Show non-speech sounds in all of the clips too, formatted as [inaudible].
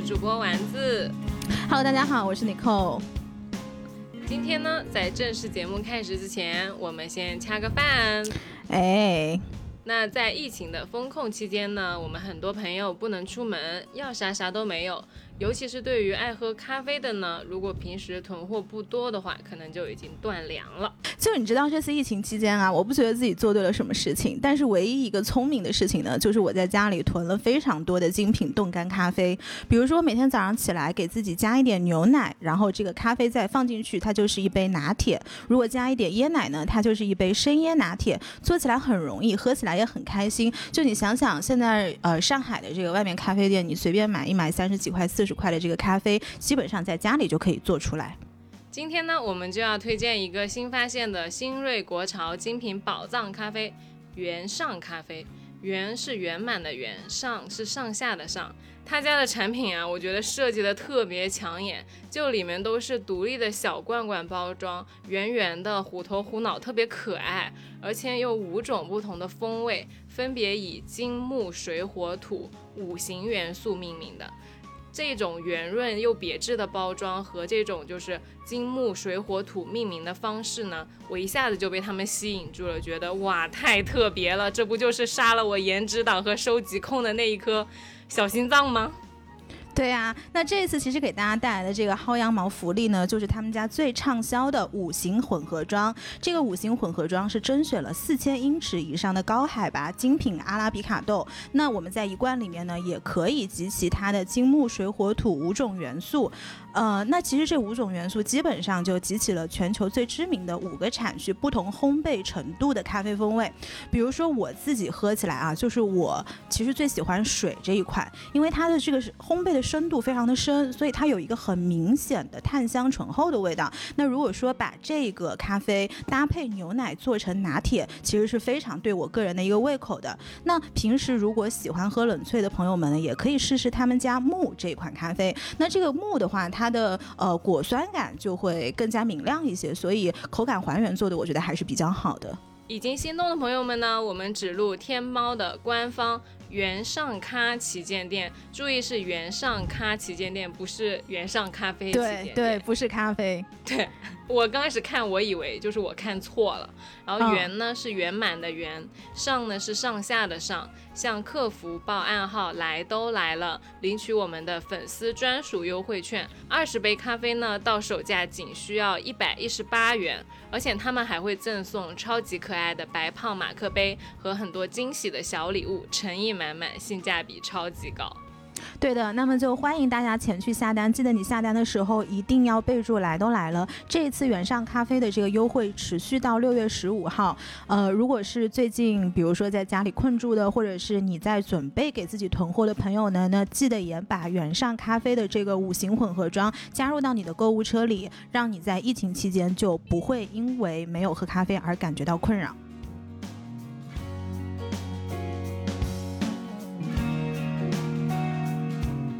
是主播丸子。Hello，大家好，我是 Nicole。今天呢，在正式节目开始之前，我们先恰个饭。哎，那在疫情的风控期间呢，我们很多朋友不能出门，要啥啥都没有。尤其是对于爱喝咖啡的呢，如果平时囤货不多的话，可能就已经断粮了。就你知道这次疫情期间啊，我不觉得自己做对了什么事情，但是唯一一个聪明的事情呢，就是我在家里囤了非常多的精品冻干咖啡。比如说每天早上起来给自己加一点牛奶，然后这个咖啡再放进去，它就是一杯拿铁。如果加一点椰奶呢，它就是一杯生椰拿铁。做起来很容易，喝起来也很开心。就你想想，现在呃上海的这个外面咖啡店，你随便买一买三十几块、四十块的这个咖啡，基本上在家里就可以做出来。今天呢，我们就要推荐一个新发现的新锐国潮精品宝藏咖啡——圆上咖啡。圆是圆满的圆，上是上下的上。他家的产品啊，我觉得设计的特别抢眼，就里面都是独立的小罐罐包装，圆圆的，虎头虎脑，特别可爱，而且有五种不同的风味，分别以金木水火土五行元素命名的。这种圆润又别致的包装和这种就是金木水火土命名的方式呢，我一下子就被他们吸引住了，觉得哇太特别了，这不就是杀了我颜值党和收集控的那一颗小心脏吗？对呀、那这次其实给大家带来的这个薅羊毛福利呢，就是他们家最畅销的五行混合装。这个五行混合装是甄选了四千英尺以上的高海拔精品阿拉比卡豆。那我们在一罐里面呢，也可以集齐它的金木水火土五种元素。呃，那其实这五种元素基本上就集齐了全球最知名的五个产区不同烘焙程度的咖啡风味。比如说我自己喝起来啊，就是我其实最喜欢水这一款，因为它的这个是烘焙的深度非常的深，所以它有一个很明显的炭香醇厚的味道。那如果说把这个咖啡搭配牛奶做成拿铁，其实是非常对我个人的一个胃口的。那平时如果喜欢喝冷萃的朋友们呢，也可以试试他们家木这款咖啡。那这个木的话，它的呃果酸感就会更加明亮一些，所以口感还原做的我觉得还是比较好的。已经心动的朋友们呢，我们指路天猫的官方原上咖旗舰店，注意是原上咖旗舰店，不是原上咖啡旗舰店。对对，不是咖啡。对我刚开始看，我以为就是我看错了。然后嗯圆呢、是圆满的圆，上呢是上下的上。向客服报暗号来都来了，领取我们的粉丝专属优惠券，二十杯咖啡呢到手价仅需要一百一十八元，而且他们还会赠送超级可爱的白胖马克杯和很多惊喜的小礼物，诚意满满，性价比超级高。对的，那么就欢迎大家前去下单，记得你下单的时候一定要备注“来都来了”。这一次原上咖啡的这个优惠持续到六月十五号。呃，如果是最近比如说在家里困住的，或者是你在准备给自己囤货的朋友呢，那记得也把原上咖啡的这个五行混合装加入到你的购物车里，让你在疫情期间就不会因为没有喝咖啡而感觉到困扰。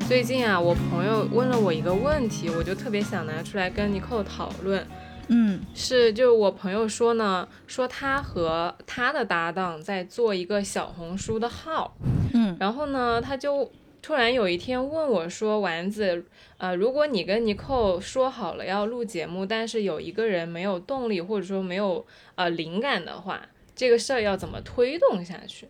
最近啊，我朋友问了我一个问题，我就特别想拿出来跟尼寇讨论。嗯是，就我朋友说呢，说他和他的搭档在做一个小红书的号，嗯然后呢，他就突然有一天问我说：“丸子，呃，如果你跟尼寇说好了要录节目，但是有一个人没有动力或者说没有呃灵感的话，这个事儿要怎么推动下去？”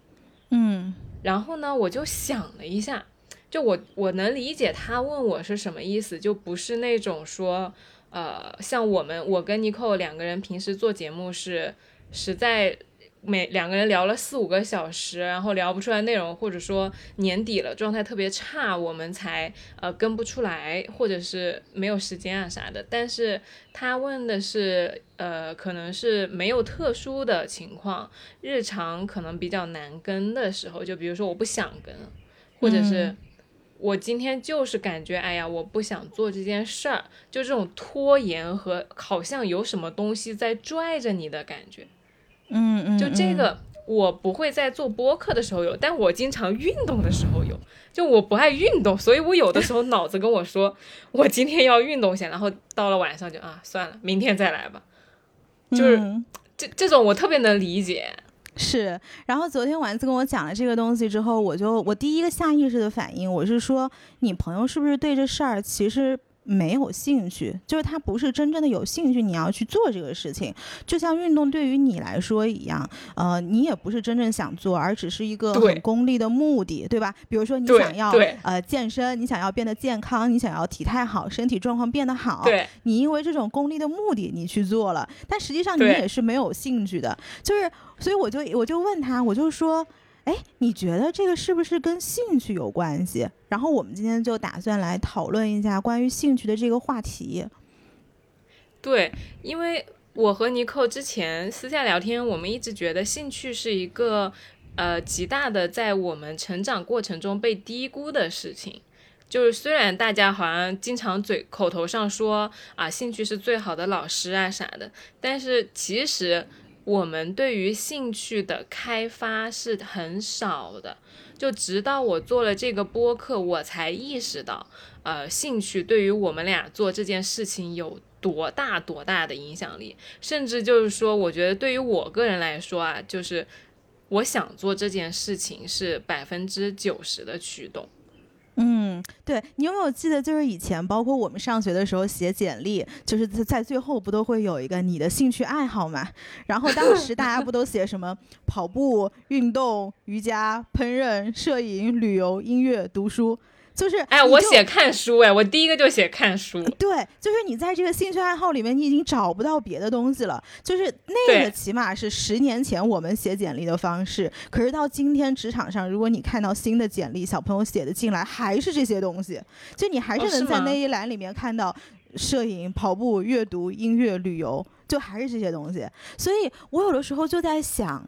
嗯然后呢，我就想了一下，就我我能理解他问我是什么意思，就不是那种说，呃，像我们我跟尼寇两个人平时做节目是实在每两个人聊了四五个小时，然后聊不出来内容，或者说年底了状态特别差，我们才呃跟不出来，或者是没有时间啊啥的。但是他问的是，呃，可能是没有特殊的情况，日常可能比较难跟的时候，就比如说我不想跟，或者是我今天就是感觉，哎呀，我不想做这件事儿，就这种拖延和好像有什么东西在拽着你的感觉。嗯嗯，就这个，我不会在做播客的时候有，但我经常运动的时候有。就我不爱运动，所以我有的时候脑子跟我说，我今天要运动一下，然后到了晚上就啊算了，明天再来吧。就是嗯这这种我特别能理解。是，然后昨天丸子跟我讲了这个东西之后，我就我第一个下意识的反应，我是说，你朋友是不是对这事儿其实？没有兴趣，就是他不是真正的有兴趣，你要去做这个事情，就像运动对于你来说一样，呃，你也不是真正想做，而只是一个很功利的目的，对吧？比如说你想要呃健身，你想要变得健康，你想要体态好，身体状况变得好，你因为这种功利的目的你去做了，但实际上你也是没有兴趣的，就是，所以我就我就问他，我就说。哎，你觉得这个是不是跟兴趣有关系？然后我们今天就打算来讨论一下关于兴趣的这个话题。对，因为我和尼寇之前私下聊天，我们一直觉得兴趣是一个呃极大的在我们成长过程中被低估的事情。就是虽然大家好像经常嘴口头上说啊兴趣是最好的老师啊啥的，但是其实。我们对于兴趣的开发是很少的，就直到我做了这个播客，我才意识到，呃，兴趣对于我们俩做这件事情有多大多大的影响力，甚至就是说，我觉得对于我个人来说啊，就是我想做这件事情是百分之九十的驱动。嗯，对你有没有记得，就是以前包括我们上学的时候写简历，就是在最后不都会有一个你的兴趣爱好嘛？然后当时大家不都写什么跑步、运动、瑜伽、烹饪、摄影、旅游、音乐、读书。就是，哎，我写看书，哎，我第一个就写看书。对，就是你在这个兴趣爱好里面，你已经找不到别的东西了。就是那个起码是十年前我们写简历的方式，可是到今天职场上，如果你看到新的简历，小朋友写的进来还是这些东西，就你还是能在那一栏里面看到摄影、跑步、阅读、音乐、旅游，就还是这些东西。所以我有的时候就在想。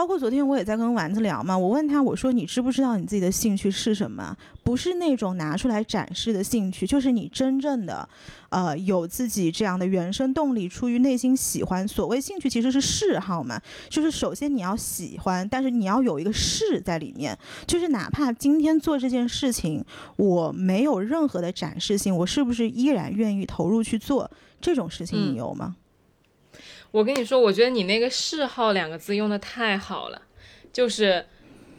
包括昨天我也在跟丸子聊嘛，我问他，我说你知不知道你自己的兴趣是什么？不是那种拿出来展示的兴趣，就是你真正的，呃，有自己这样的原生动力，出于内心喜欢。所谓兴趣其实是嗜好嘛，就是首先你要喜欢，但是你要有一个嗜在里面，就是哪怕今天做这件事情我没有任何的展示性，我是不是依然愿意投入去做这种事情？你有吗？我跟你说，我觉得你那个“嗜好”两个字用的太好了，就是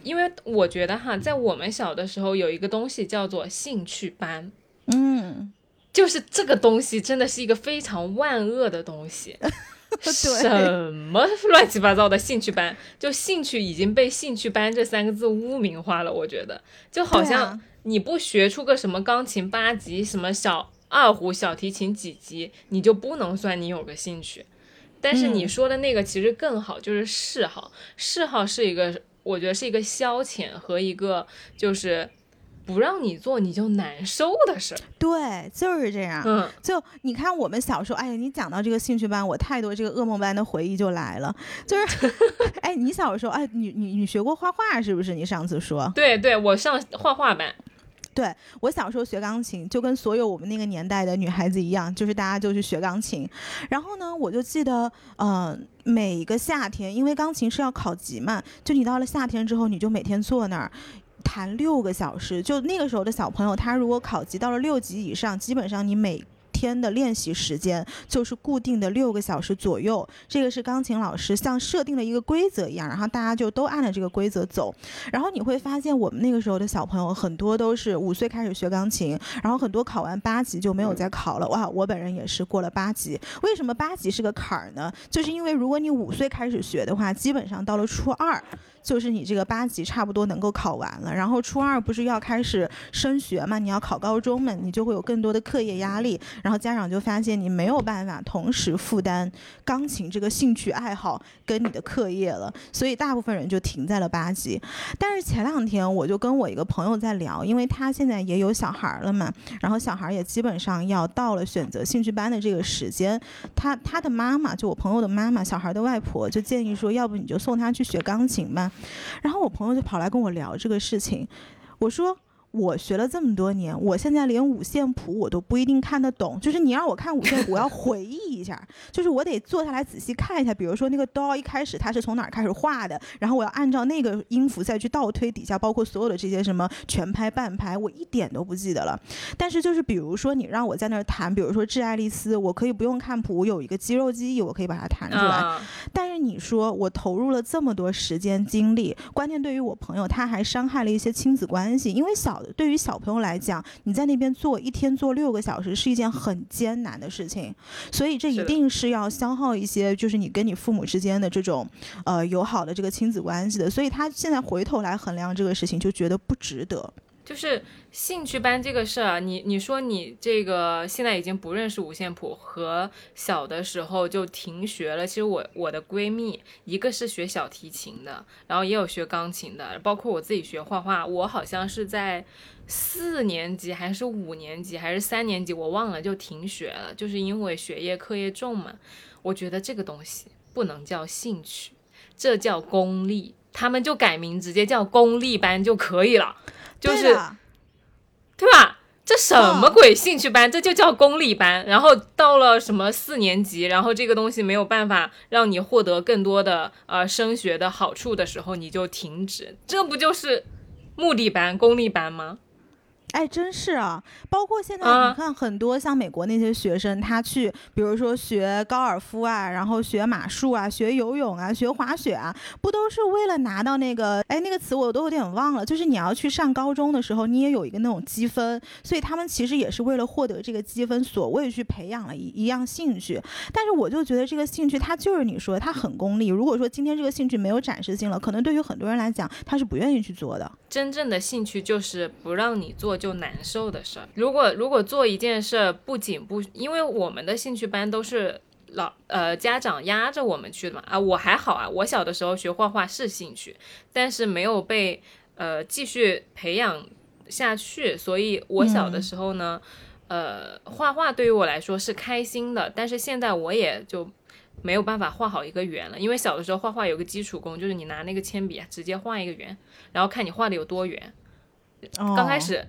因为我觉得哈，在我们小的时候有一个东西叫做兴趣班，嗯，就是这个东西真的是一个非常万恶的东西，[laughs] 什么乱七八糟的兴趣班，就兴趣已经被“兴趣班”这三个字污名化了。我觉得就好像你不学出个什么钢琴八级、什么小二胡、小提琴几级，你就不能算你有个兴趣。但是你说的那个其实更好，就是嗜好。嗜好是一个，我觉得是一个消遣和一个就是不让你做你就难受的事儿。对，就是这样。嗯，就你看我们小时候，哎呀，你讲到这个兴趣班，我太多这个噩梦般的回忆就来了。就是，[laughs] 哎，你小时候，哎，你你你学过画画是不是？你上次说。对对，我上画画班。对我小时候学钢琴，就跟所有我们那个年代的女孩子一样，就是大家就去学钢琴。然后呢，我就记得，嗯，每一个夏天，因为钢琴是要考级嘛，就你到了夏天之后，你就每天坐那儿弹六个小时。就那个时候的小朋友，他如果考级到了六级以上，基本上你每天的练习时间就是固定的六个小时左右，这个是钢琴老师像设定了一个规则一样，然后大家就都按照这个规则走。然后你会发现，我们那个时候的小朋友很多都是五岁开始学钢琴，然后很多考完八级就没有再考了。哇，我本人也是过了八级。为什么八级是个坎儿呢？就是因为如果你五岁开始学的话，基本上到了初二。就是你这个八级差不多能够考完了，然后初二不是要开始升学嘛？你要考高中嘛？你就会有更多的课业压力，然后家长就发现你没有办法同时负担钢琴这个兴趣爱好跟你的课业了，所以大部分人就停在了八级。但是前两天我就跟我一个朋友在聊，因为他现在也有小孩了嘛，然后小孩也基本上要到了选择兴趣班的这个时间，他他的妈妈就我朋友的妈妈，小孩的外婆就建议说，要不你就送他去学钢琴吧。然后我朋友就跑来跟我聊这个事情，我说我学了这么多年，我现在连五线谱我都不一定看得懂。就是你让我看五线谱，我要回忆一下，就是我得坐下来仔细看一下。比如说那个哆一开始它是从哪儿开始画的，然后我要按照那个音符再去倒推底下，包括所有的这些什么全拍、半拍，我一点都不记得了。但是就是比如说你让我在那儿弹，比如说《致爱丽丝》，我可以不用看谱，我有一个肌肉记忆，我可以把它弹出来。但是你说我投入了这么多时间精力，关键对于我朋友，他还伤害了一些亲子关系，因为小的。对于小朋友来讲，你在那边做一天做六个小时是一件很艰难的事情，所以这一定是要消耗一些，就是你跟你父母之间的这种呃友好的这个亲子关系的，所以他现在回头来衡量这个事情，就觉得不值得。就是兴趣班这个事儿啊，你你说你这个现在已经不认识五线谱，和小的时候就停学了。其实我我的闺蜜，一个是学小提琴的，然后也有学钢琴的，包括我自己学画画，我好像是在四年级还是五年级还是三年级，我忘了就停学了，就是因为学业课业重嘛。我觉得这个东西不能叫兴趣，这叫功利，他们就改名直接叫公立班就可以了。就是，对吧？这什么鬼兴趣班？这就叫公立班。然后到了什么四年级，然后这个东西没有办法让你获得更多的呃升学的好处的时候，你就停止。这不就是目的班、公立班吗？哎，真是啊！包括现在你看，很多像美国那些学生，他去，比如说学高尔夫啊，然后学马术啊，学游泳啊，学滑雪啊，不都是为了拿到那个？哎，那个词我都有点忘了。就是你要去上高中的时候，你也有一个那种积分，所以他们其实也是为了获得这个积分，所谓去培养了一一样兴趣。但是我就觉得这个兴趣，它就是你说它很功利。如果说今天这个兴趣没有展示性了，可能对于很多人来讲，他是不愿意去做的。真正的兴趣就是不让你做。就难受的事儿。如果如果做一件事不仅不，因为我们的兴趣班都是老呃家长压着我们去的嘛啊，我还好啊，我小的时候学画画是兴趣，但是没有被呃继续培养下去，所以我小的时候呢，呃画画对于我来说是开心的，但是现在我也就没有办法画好一个圆了，因为小的时候画画有个基础功，就是你拿那个铅笔啊直接画一个圆，然后看你画的有多圆，刚开始。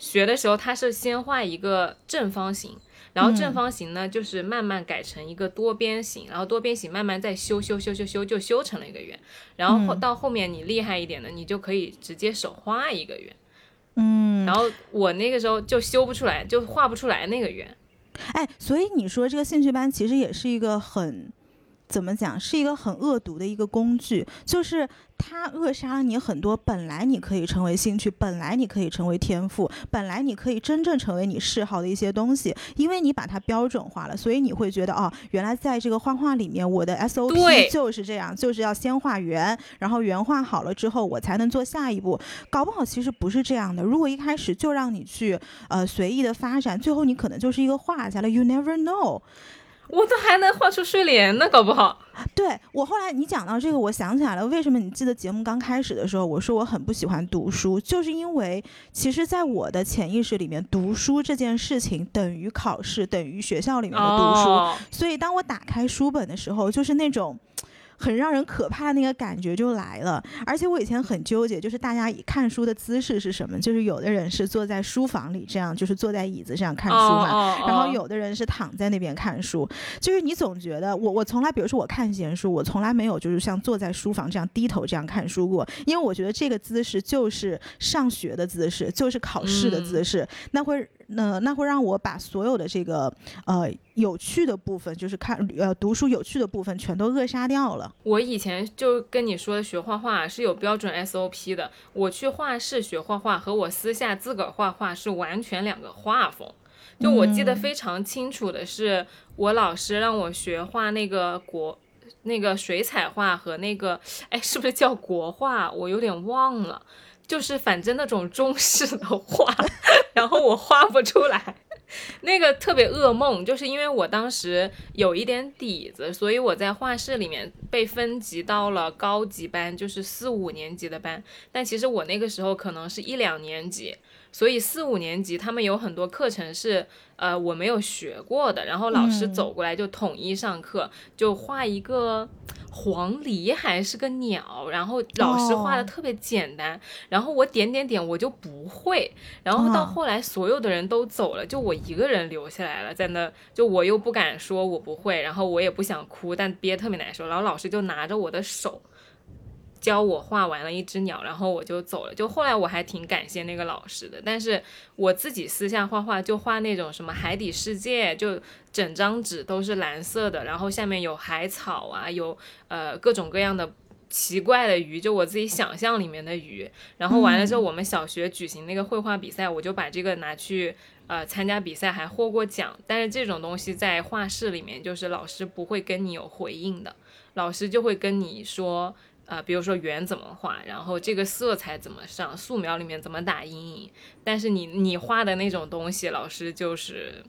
学的时候，他是先画一个正方形，然后正方形呢，就是慢慢改成一个多边形，然后多边形慢慢再修修修修修，就修成了一个圆。然后到后面你厉害一点的，你就可以直接手画一个圆。嗯，然后我那个时候就修不出来，就画不出来那个圆。哎，所以你说这个兴趣班其实也是一个很。怎么讲是一个很恶毒的一个工具，就是它扼杀了你很多本来你可以成为兴趣，本来你可以成为天赋，本来你可以真正成为你嗜好的一些东西，因为你把它标准化了，所以你会觉得哦，原来在这个画画里面，我的 SOP 就是这样，就是要先画圆，然后圆画好了之后，我才能做下一步。搞不好其实不是这样的，如果一开始就让你去呃随意的发展，最后你可能就是一个画家了。You never know。我都还能画出睡莲呢，搞不好。对我后来你讲到这个，我想起来了，为什么你记得节目刚开始的时候，我说我很不喜欢读书，就是因为其实，在我的潜意识里面，读书这件事情等于考试，等于学校里面的读书，所以当我打开书本的时候，就是那种。很让人可怕的那个感觉就来了，而且我以前很纠结，就是大家以看书的姿势是什么？就是有的人是坐在书房里，这样就是坐在椅子上看书嘛，然后有的人是躺在那边看书。就是你总觉得我我从来，比如说我看闲书，我从来没有就是像坐在书房这样低头这样看书过，因为我觉得这个姿势就是上学的姿势，就是考试的姿势，那会。那那会让我把所有的这个呃有趣的部分，就是看呃读书有趣的部分，全都扼杀掉了。我以前就跟你说，学画画是有标准 SOP 的。我去画室学画画，和我私下自个儿画画是完全两个画风。就我记得非常清楚的是，我老师让我学画那个国那个水彩画和那个哎是不是叫国画？我有点忘了。就是反正那种中式的画，[laughs] 然后我画不出来，那个特别噩梦。就是因为我当时有一点底子，所以我在画室里面被分级到了高级班，就是四五年级的班。但其实我那个时候可能是一两年级，所以四五年级他们有很多课程是呃我没有学过的，然后老师走过来就统一上课，就画一个。黄鹂还是个鸟，然后老师画的特别简单，然后我点点点我就不会，然后到后来所有的人都走了，就我一个人留下来了，在那就我又不敢说我不会，然后我也不想哭，但憋特别难受，然后老师就拿着我的手。教我画完了一只鸟，然后我就走了。就后来我还挺感谢那个老师的，但是我自己私下画画就画那种什么海底世界，就整张纸都是蓝色的，然后下面有海草啊，有呃各种各样的奇怪的鱼，就我自己想象里面的鱼。然后完了之后，我们小学举行那个绘画比赛，我就把这个拿去呃参加比赛，还获过奖。但是这种东西在画室里面，就是老师不会跟你有回应的，老师就会跟你说。啊，比如说圆怎么画，然后这个色彩怎么上，素描里面怎么打阴影，但是你你画的那种东西，老师就是，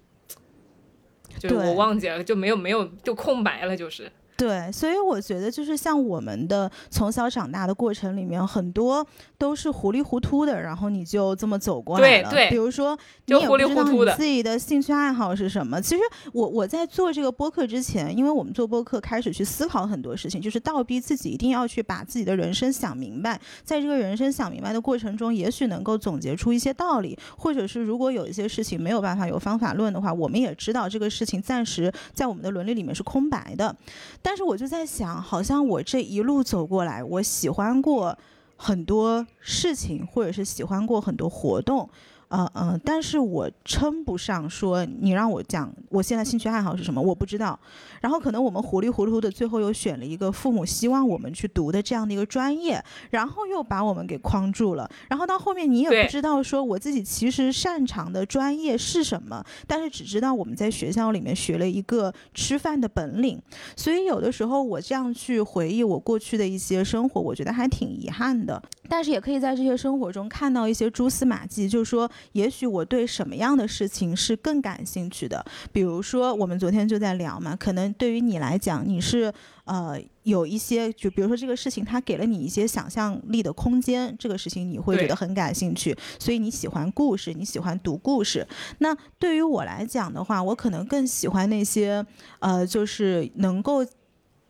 就是我忘记了，就没有没有就空白了，就是。对，所以我觉得就是像我们的从小长大的过程里面，很多都是糊里糊涂的，然后你就这么走过来了。对对，比如说你也不知道你自己的兴趣爱好是什么。其实我我在做这个播客之前，因为我们做播客开始去思考很多事情，就是倒逼自己一定要去把自己的人生想明白，在这个人生想明白的过程中，也许能够总结出一些道理，或者是如果有一些事情没有办法有方法论的话，我们也知道这个事情暂时在我们的伦理里面是空白的，但。但是我就在想，好像我这一路走过来，我喜欢过很多事情，或者是喜欢过很多活动。呃呃，但是我称不上说你让我讲我现在兴趣爱好是什么，我不知道。然后可能我们糊里糊涂的最后又选了一个父母希望我们去读的这样的一个专业，然后又把我们给框住了。然后到后面你也不知道说我自己其实擅长的专业是什么，但是只知道我们在学校里面学了一个吃饭的本领。所以有的时候我这样去回忆我过去的一些生活，我觉得还挺遗憾的。但是也可以在这些生活中看到一些蛛丝马迹，就是说。也许我对什么样的事情是更感兴趣的？比如说，我们昨天就在聊嘛，可能对于你来讲，你是呃有一些，就比如说这个事情，它给了你一些想象力的空间，这个事情你会觉得很感兴趣，所以你喜欢故事，你喜欢读故事。那对于我来讲的话，我可能更喜欢那些呃，就是能够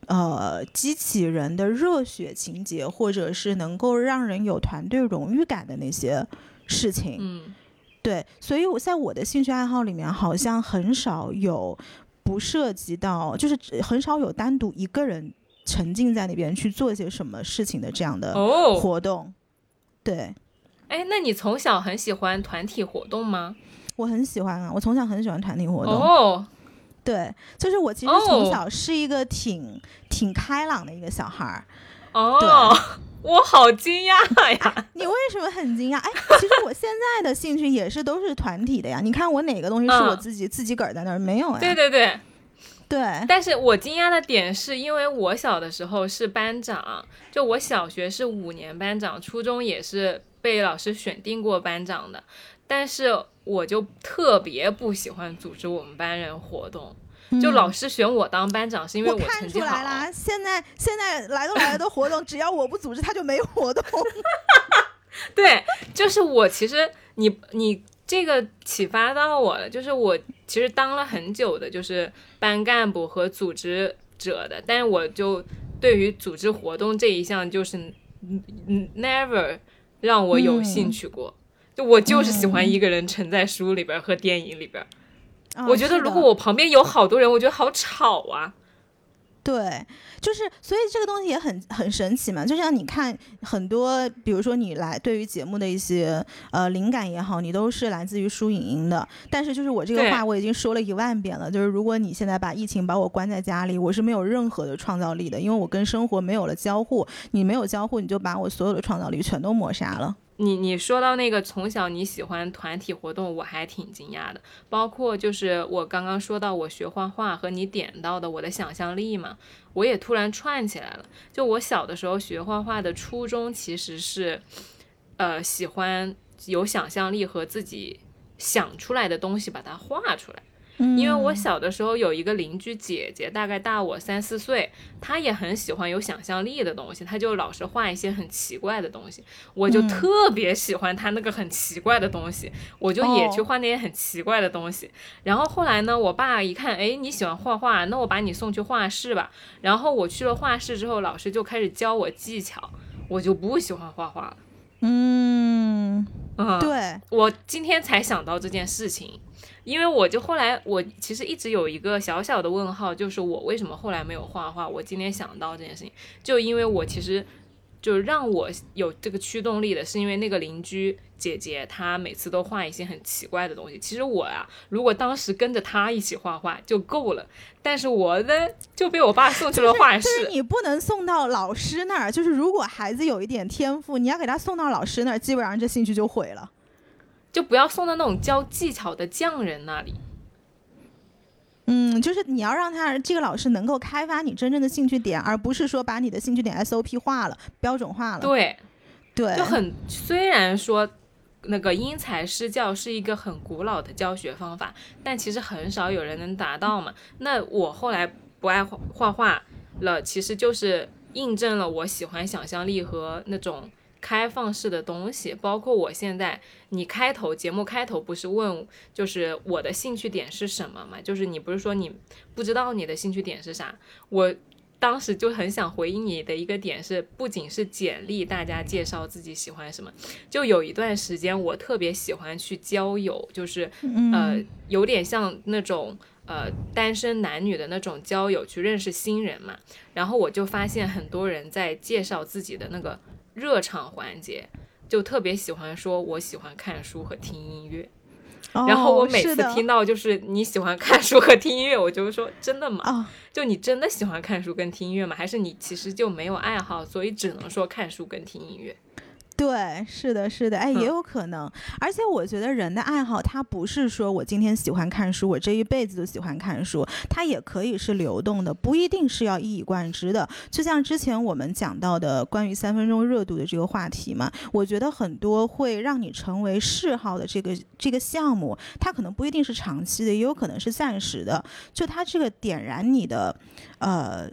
呃激起人的热血情节，或者是能够让人有团队荣誉感的那些事情。嗯。对，所以我在我的兴趣爱好里面，好像很少有不涉及到，就是很少有单独一个人沉浸在那边去做一些什么事情的这样的活动。对，哎，那你从小很喜欢团体活动吗？我很喜欢啊，我从小很喜欢团体活动。哦，对，就是我其实从小是一个挺挺开朗的一个小孩儿。哦。我好惊讶呀！[laughs] 你为什么很惊讶？哎，其实我现在的兴趣也是都是团体的呀。你看我哪个东西是我自己自己个儿在那儿没有呀？对对对，对。但是我惊讶的点是因为我小的时候是班长，就我小学是五年班长，初中也是被老师选定过班长的，但是我就特别不喜欢组织我们班人活动。就老师选我当班长，是因为我看出来了。现在现在来都来了的活动，只要我不组织，他就没活动。[laughs] 对，就是我。其实你你这个启发到我了，就是我其实当了很久的，就是班干部和组织者的，但是我就对于组织活动这一项，就是嗯嗯，never 让我有兴趣过。就我就是喜欢一个人沉在书里边和电影里边。我觉得如果我旁边有好多人，我觉得好吵啊。对，就是所以这个东西也很很神奇嘛。就像你看很多，比如说你来对于节目的一些呃灵感也好，你都是来自于书影音的。但是就是我这个话我已经说了一万遍了，就是如果你现在把疫情把我关在家里，我是没有任何的创造力的，因为我跟生活没有了交互。你没有交互，你就把我所有的创造力全都抹杀了。你你说到那个从小你喜欢团体活动，我还挺惊讶的。包括就是我刚刚说到我学画画和你点到的我的想象力嘛，我也突然串起来了。就我小的时候学画画的初衷其实是，呃，喜欢有想象力和自己想出来的东西把它画出来。因为我小的时候有一个邻居姐姐，大概大我三四岁，她也很喜欢有想象力的东西，她就老是画一些很奇怪的东西，我就特别喜欢她那个很奇怪的东西，我就也去画那些很奇怪的东西。然后后来呢，我爸一看，哎，你喜欢画画，那我把你送去画室吧。然后我去了画室之后，老师就开始教我技巧，我就不喜欢画画了。嗯，对，我今天才想到这件事情。因为我就后来，我其实一直有一个小小的问号，就是我为什么后来没有画画？我今天想到这件事情，就因为我其实就让我有这个驱动力的，是因为那个邻居姐姐她每次都画一些很奇怪的东西。其实我呀，如果当时跟着她一起画画就够了，但是我呢就被我爸送去了画室。就是你不能送到老师那儿，就是如果孩子有一点天赋，你要给他送到老师那儿，基本上这兴趣就毁了。就不要送到那种教技巧的匠人那里。嗯，就是你要让他这个老师能够开发你真正的兴趣点，而不是说把你的兴趣点 SOP 化了、标准化了。对，对，就很虽然说那个因材施教是一个很古老的教学方法，但其实很少有人能达到嘛。那我后来不爱画画画了，其实就是印证了我喜欢想象力和那种。开放式的东西，包括我现在，你开头节目开头不是问，就是我的兴趣点是什么嘛？就是你不是说你不知道你的兴趣点是啥？我当时就很想回应你的一个点是，不仅是简历，大家介绍自己喜欢什么，就有一段时间我特别喜欢去交友，就是呃有点像那种呃单身男女的那种交友，去认识新人嘛。然后我就发现很多人在介绍自己的那个。热场环节就特别喜欢说，我喜欢看书和听音乐。然后我每次听到就是你喜欢看书和听音乐，我就说真的吗？就你真的喜欢看书跟听音乐吗？还是你其实就没有爱好，所以只能说看书跟听音乐？对，是的，是的，哎，也有可能。而且我觉得人的爱好，它不是说我今天喜欢看书，我这一辈子都喜欢看书，它也可以是流动的，不一定是要一以贯之的。就像之前我们讲到的关于三分钟热度的这个话题嘛，我觉得很多会让你成为嗜好的这个这个项目，它可能不一定是长期的，也有可能是暂时的。就它这个点燃你的，呃。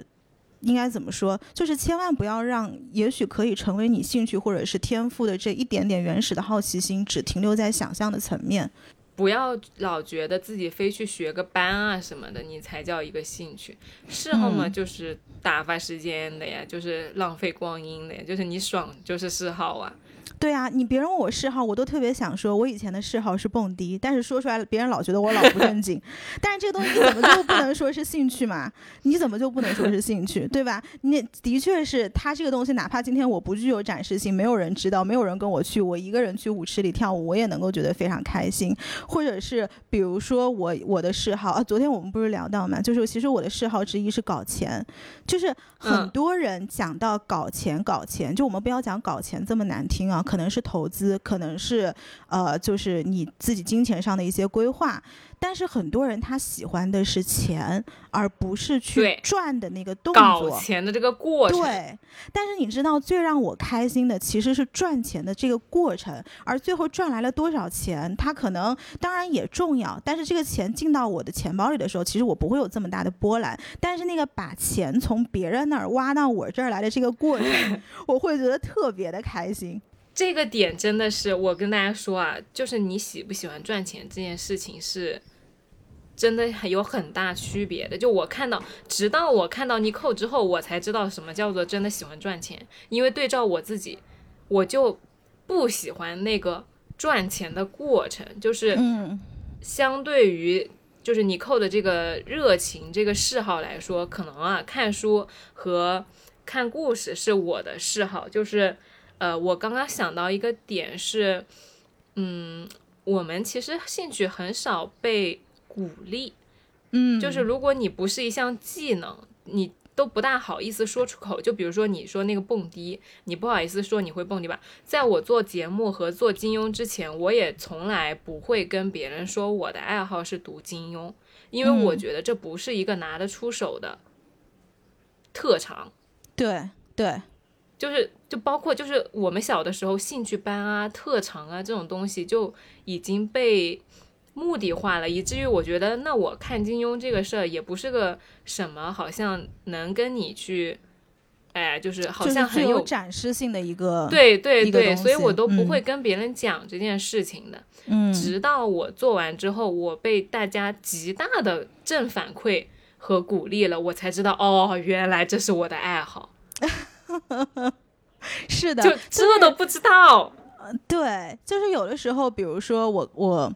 应该怎么说？就是千万不要让也许可以成为你兴趣或者是天赋的这一点点原始的好奇心，只停留在想象的层面。不要老觉得自己非去学个班啊什么的，你才叫一个兴趣。嗜好嘛，就是打发时间的呀，就是浪费光阴的呀，就是你爽就是嗜好啊。对啊，你别人问我嗜好，我都特别想说，我以前的嗜好是蹦迪，但是说出来别人老觉得我老不正经。[laughs] 但是这个东西你怎么就不能说是兴趣嘛？你怎么就不能说是兴趣，对吧？你的确是他这个东西，哪怕今天我不具有展示性，没有人知道，没有人跟我去，我一个人去舞池里跳舞，我也能够觉得非常开心。或者是比如说我我的嗜好啊，昨天我们不是聊到嘛，就是其实我的嗜好之一是搞钱，就是很多人讲到搞钱搞钱，就我们不要讲搞钱这么难听啊。可能是投资，可能是，呃，就是你自己金钱上的一些规划。但是很多人他喜欢的是钱，而不是去赚的那个动作。搞钱的这个过程。对。但是你知道，最让我开心的其实是赚钱的这个过程，而最后赚来了多少钱，它可能当然也重要。但是这个钱进到我的钱包里的时候，其实我不会有这么大的波澜。但是那个把钱从别人那儿挖到我这儿来的这个过程，[laughs] 我会觉得特别的开心。这个点真的是我跟大家说啊，就是你喜不喜欢赚钱这件事情是，真的很有很大区别的。就我看到，直到我看到尼寇之后，我才知道什么叫做真的喜欢赚钱。因为对照我自己，我就不喜欢那个赚钱的过程。就是相对于就是尼寇的这个热情、这个嗜好来说，可能啊，看书和看故事是我的嗜好，就是。呃，我刚刚想到一个点是，嗯，我们其实兴趣很少被鼓励，嗯，就是如果你不是一项技能，你都不大好意思说出口。就比如说你说那个蹦迪，你不好意思说你会蹦迪吧？在我做节目和做金庸之前，我也从来不会跟别人说我的爱好是读金庸，因为我觉得这不是一个拿得出手的特长。对对。就是，就包括就是我们小的时候兴趣班啊、特长啊这种东西就已经被目的化了，以至于我觉得，那我看金庸这个事儿也不是个什么，好像能跟你去，哎，就是好像很有展示性的一个，对对对，所以我都不会跟别人讲这件事情的。嗯，直到我做完之后，我被大家极大的正反馈和鼓励了，我才知道，哦，原来这是我的爱好。[laughs] [laughs] 是的，就这都不知道。对，就是有的时候，比如说我我。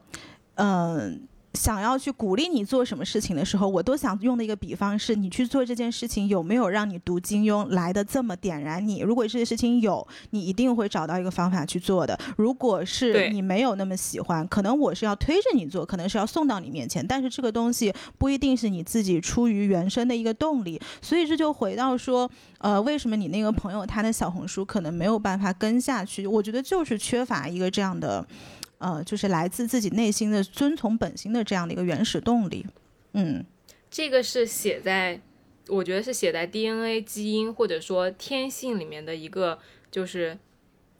嗯，想要去鼓励你做什么事情的时候，我都想用的一个比方是，你去做这件事情有没有让你读金庸来的这么点燃你？如果这件事情有，你一定会找到一个方法去做的。如果是你没有那么喜欢，可能我是要推着你做，可能是要送到你面前，但是这个东西不一定是你自己出于原生的一个动力。所以这就回到说，呃，为什么你那个朋友他的小红书可能没有办法跟下去？我觉得就是缺乏一个这样的。呃，就是来自自己内心的遵从本心的这样的一个原始动力，嗯，这个是写在，我觉得是写在 DNA 基因或者说天性里面的一个，就是。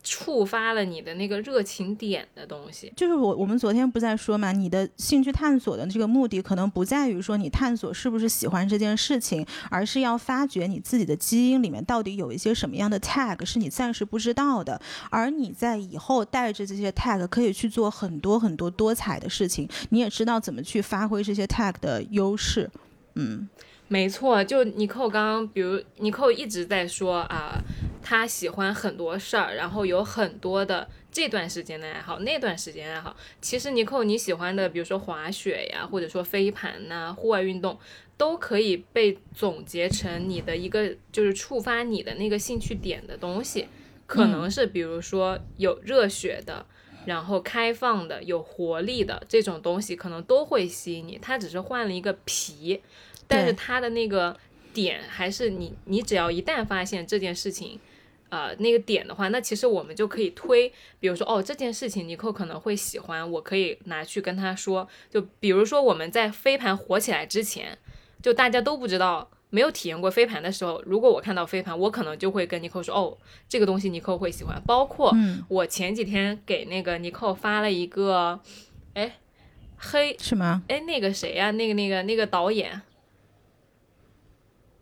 触发了你的那个热情点的东西，就是我我们昨天不在说嘛，你的兴趣探索的这个目的可能不在于说你探索是不是喜欢这件事情，而是要发掘你自己的基因里面到底有一些什么样的 tag 是你暂时不知道的，而你在以后带着这些 tag 可以去做很多很多多彩的事情，你也知道怎么去发挥这些 tag 的优势，嗯。没错，就尼寇刚刚，比如尼寇一直在说啊，他喜欢很多事儿，然后有很多的这段时间的爱好，那段时间爱好。其实尼寇你喜欢的，比如说滑雪呀，或者说飞盘呐，户外运动，都可以被总结成你的一个就是触发你的那个兴趣点的东西，可能是比如说有热血的，然后开放的，有活力的这种东西，可能都会吸引你。它只是换了一个皮。但是他的那个点还是你，你只要一旦发现这件事情，呃，那个点的话，那其实我们就可以推，比如说哦，这件事情尼克可能会喜欢，我可以拿去跟他说。就比如说我们在飞盘火起来之前，就大家都不知道，没有体验过飞盘的时候，如果我看到飞盘，我可能就会跟尼克说，哦，这个东西尼克会喜欢。包括我前几天给那个尼克发了一个，哎，黑什么？哎，那个谁呀？那个那个那个导演。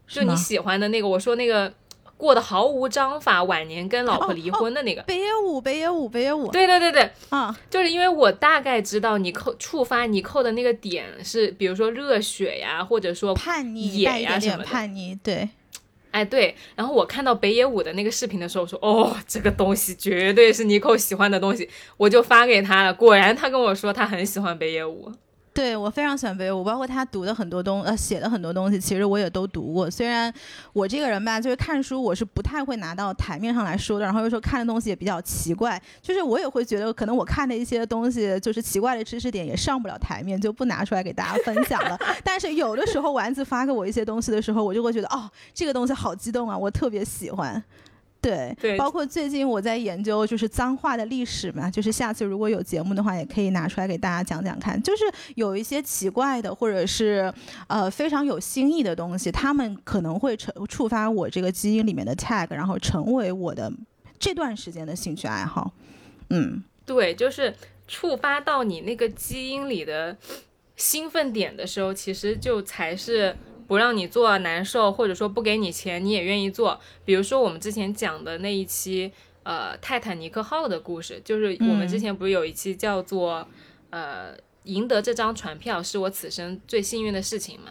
就你喜欢的那个，我说那个过得毫无章法，晚年跟老婆离婚的那个北野武，北野武，北野武。对对对对，啊，就是因为我大概知道你扣触发你扣的那个点是，比如说热血呀，或者说叛逆野呀什么的。叛逆，对。哎对，然后我看到北野武的那个视频的时候，我说哦，这个东西绝对是尼寇喜欢的东西，我就发给他了。果然，他跟我说他很喜欢北野武。对我非常喜欢北野武，包括他读的很多东呃写的很多东西，其实我也都读过。虽然我这个人吧，就是看书我是不太会拿到台面上来说的，然后又说看的东西也比较奇怪，就是我也会觉得可能我看的一些东西就是奇怪的知识点也上不了台面，就不拿出来给大家分享了。但是有的时候丸子发给我一些东西的时候，我就会觉得哦，这个东西好激动啊，我特别喜欢。对，包括最近我在研究就是脏话的历史嘛，就是下次如果有节目的话，也可以拿出来给大家讲讲看。就是有一些奇怪的，或者是呃非常有新意的东西，他们可能会成触发我这个基因里面的 tag，然后成为我的这段时间的兴趣爱好。嗯，对，就是触发到你那个基因里的兴奋点的时候，其实就才是。不让你做难受，或者说不给你钱你也愿意做。比如说我们之前讲的那一期，呃，泰坦尼克号的故事，就是我们之前不是有一期叫做，呃，赢得这张船票是我此生最幸运的事情嘛？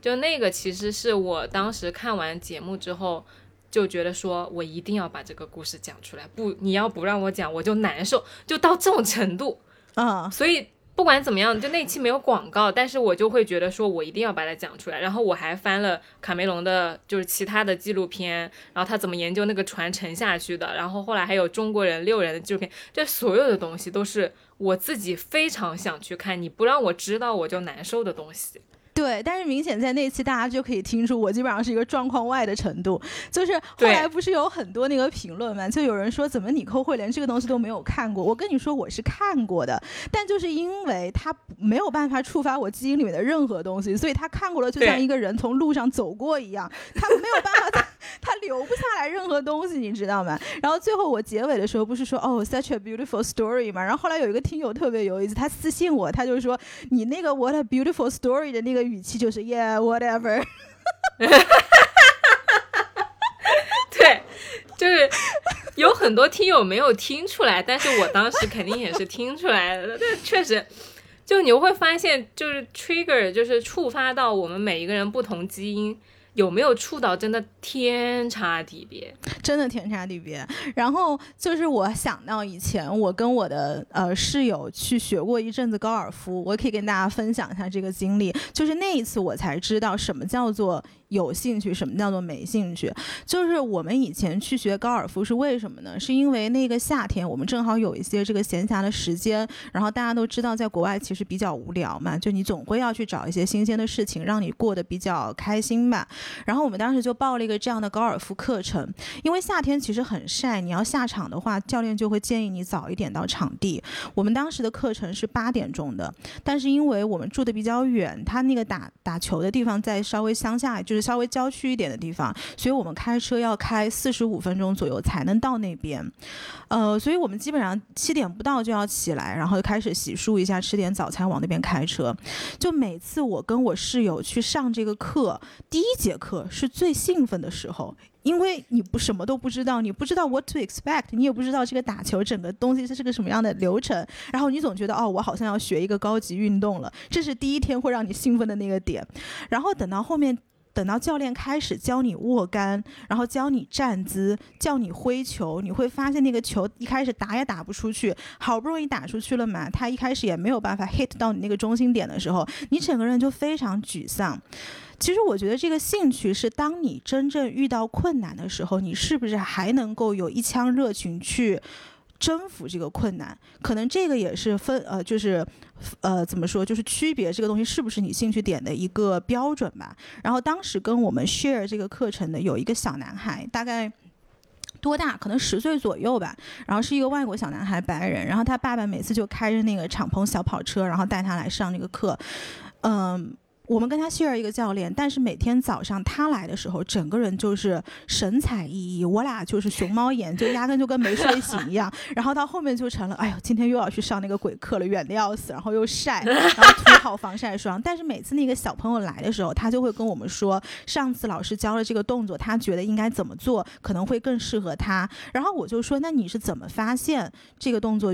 就那个其实是我当时看完节目之后就觉得说我一定要把这个故事讲出来，不，你要不让我讲我就难受，就到这种程度啊，所以。不管怎么样，就那期没有广告，但是我就会觉得说，我一定要把它讲出来。然后我还翻了卡梅隆的，就是其他的纪录片，然后他怎么研究那个船沉下去的。然后后来还有中国人六人的纪录片，这所有的东西都是我自己非常想去看，你不让我知道我就难受的东西。对，但是明显在那期大家就可以听出我基本上是一个状况外的程度。就是后来不是有很多那个评论嘛，就有人说怎么你扣会连这个东西都没有看过？我跟你说我是看过的，但就是因为他没有办法触发我基因里面的任何东西，所以他看过了就像一个人从路上走过一样，他没有办法，他留不下来任何东西，你知道吗？然后最后我结尾的时候不是说哦，such a beautiful story 嘛？然后后来有一个听友特别有意思，他私信我，他就说你那个 what a beautiful story 的那个语气就是 yeah whatever。[laughs] 哈哈哈哈哈哈对，就是有很多听友没有听出来，但是我当时肯定也是听出来的。但，确实，就你会发现，就是 trigger，就是触发到我们每一个人不同基因。有没有触到真的天差地别？真的天差地别。然后就是我想到以前我跟我的呃室友去学过一阵子高尔夫，我可以跟大家分享一下这个经历。就是那一次我才知道什么叫做。有兴趣什么叫做没兴趣？就是我们以前去学高尔夫是为什么呢？是因为那个夏天我们正好有一些这个闲暇的时间，然后大家都知道在国外其实比较无聊嘛，就你总会要去找一些新鲜的事情让你过得比较开心吧。然后我们当时就报了一个这样的高尔夫课程，因为夏天其实很晒，你要下场的话，教练就会建议你早一点到场地。我们当时的课程是八点钟的，但是因为我们住的比较远，他那个打打球的地方在稍微乡下，就是。稍微郊区一点的地方，所以我们开车要开四十五分钟左右才能到那边。呃，所以我们基本上七点不到就要起来，然后就开始洗漱一下，吃点早餐，往那边开车。就每次我跟我室友去上这个课，第一节课是最兴奋的时候，因为你不什么都不知道，你不知道 what to expect，你也不知道这个打球整个东西它是个什么样的流程，然后你总觉得哦，我好像要学一个高级运动了，这是第一天会让你兴奋的那个点。然后等到后面。等到教练开始教你握杆，然后教你站姿，叫你挥球，你会发现那个球一开始打也打不出去，好不容易打出去了嘛，他一开始也没有办法 hit 到你那个中心点的时候，你整个人就非常沮丧。其实我觉得这个兴趣是当你真正遇到困难的时候，你是不是还能够有一腔热情去？征服这个困难，可能这个也是分呃，就是呃，怎么说，就是区别这个东西是不是你兴趣点的一个标准吧。然后当时跟我们 share 这个课程的有一个小男孩，大概多大？可能十岁左右吧。然后是一个外国小男孩，白人。然后他爸爸每次就开着那个敞篷小跑车，然后带他来上那个课，嗯。我们跟他 share 一个教练，但是每天早上他来的时候，整个人就是神采奕奕，我俩就是熊猫眼，就压根就跟没睡醒一样。[laughs] 然后到后面就成了，哎呦，今天又要去上那个鬼课了，远的要死，然后又晒，然后涂好防晒霜。但是每次那个小朋友来的时候，他就会跟我们说，上次老师教了这个动作，他觉得应该怎么做可能会更适合他。然后我就说，那你是怎么发现这个动作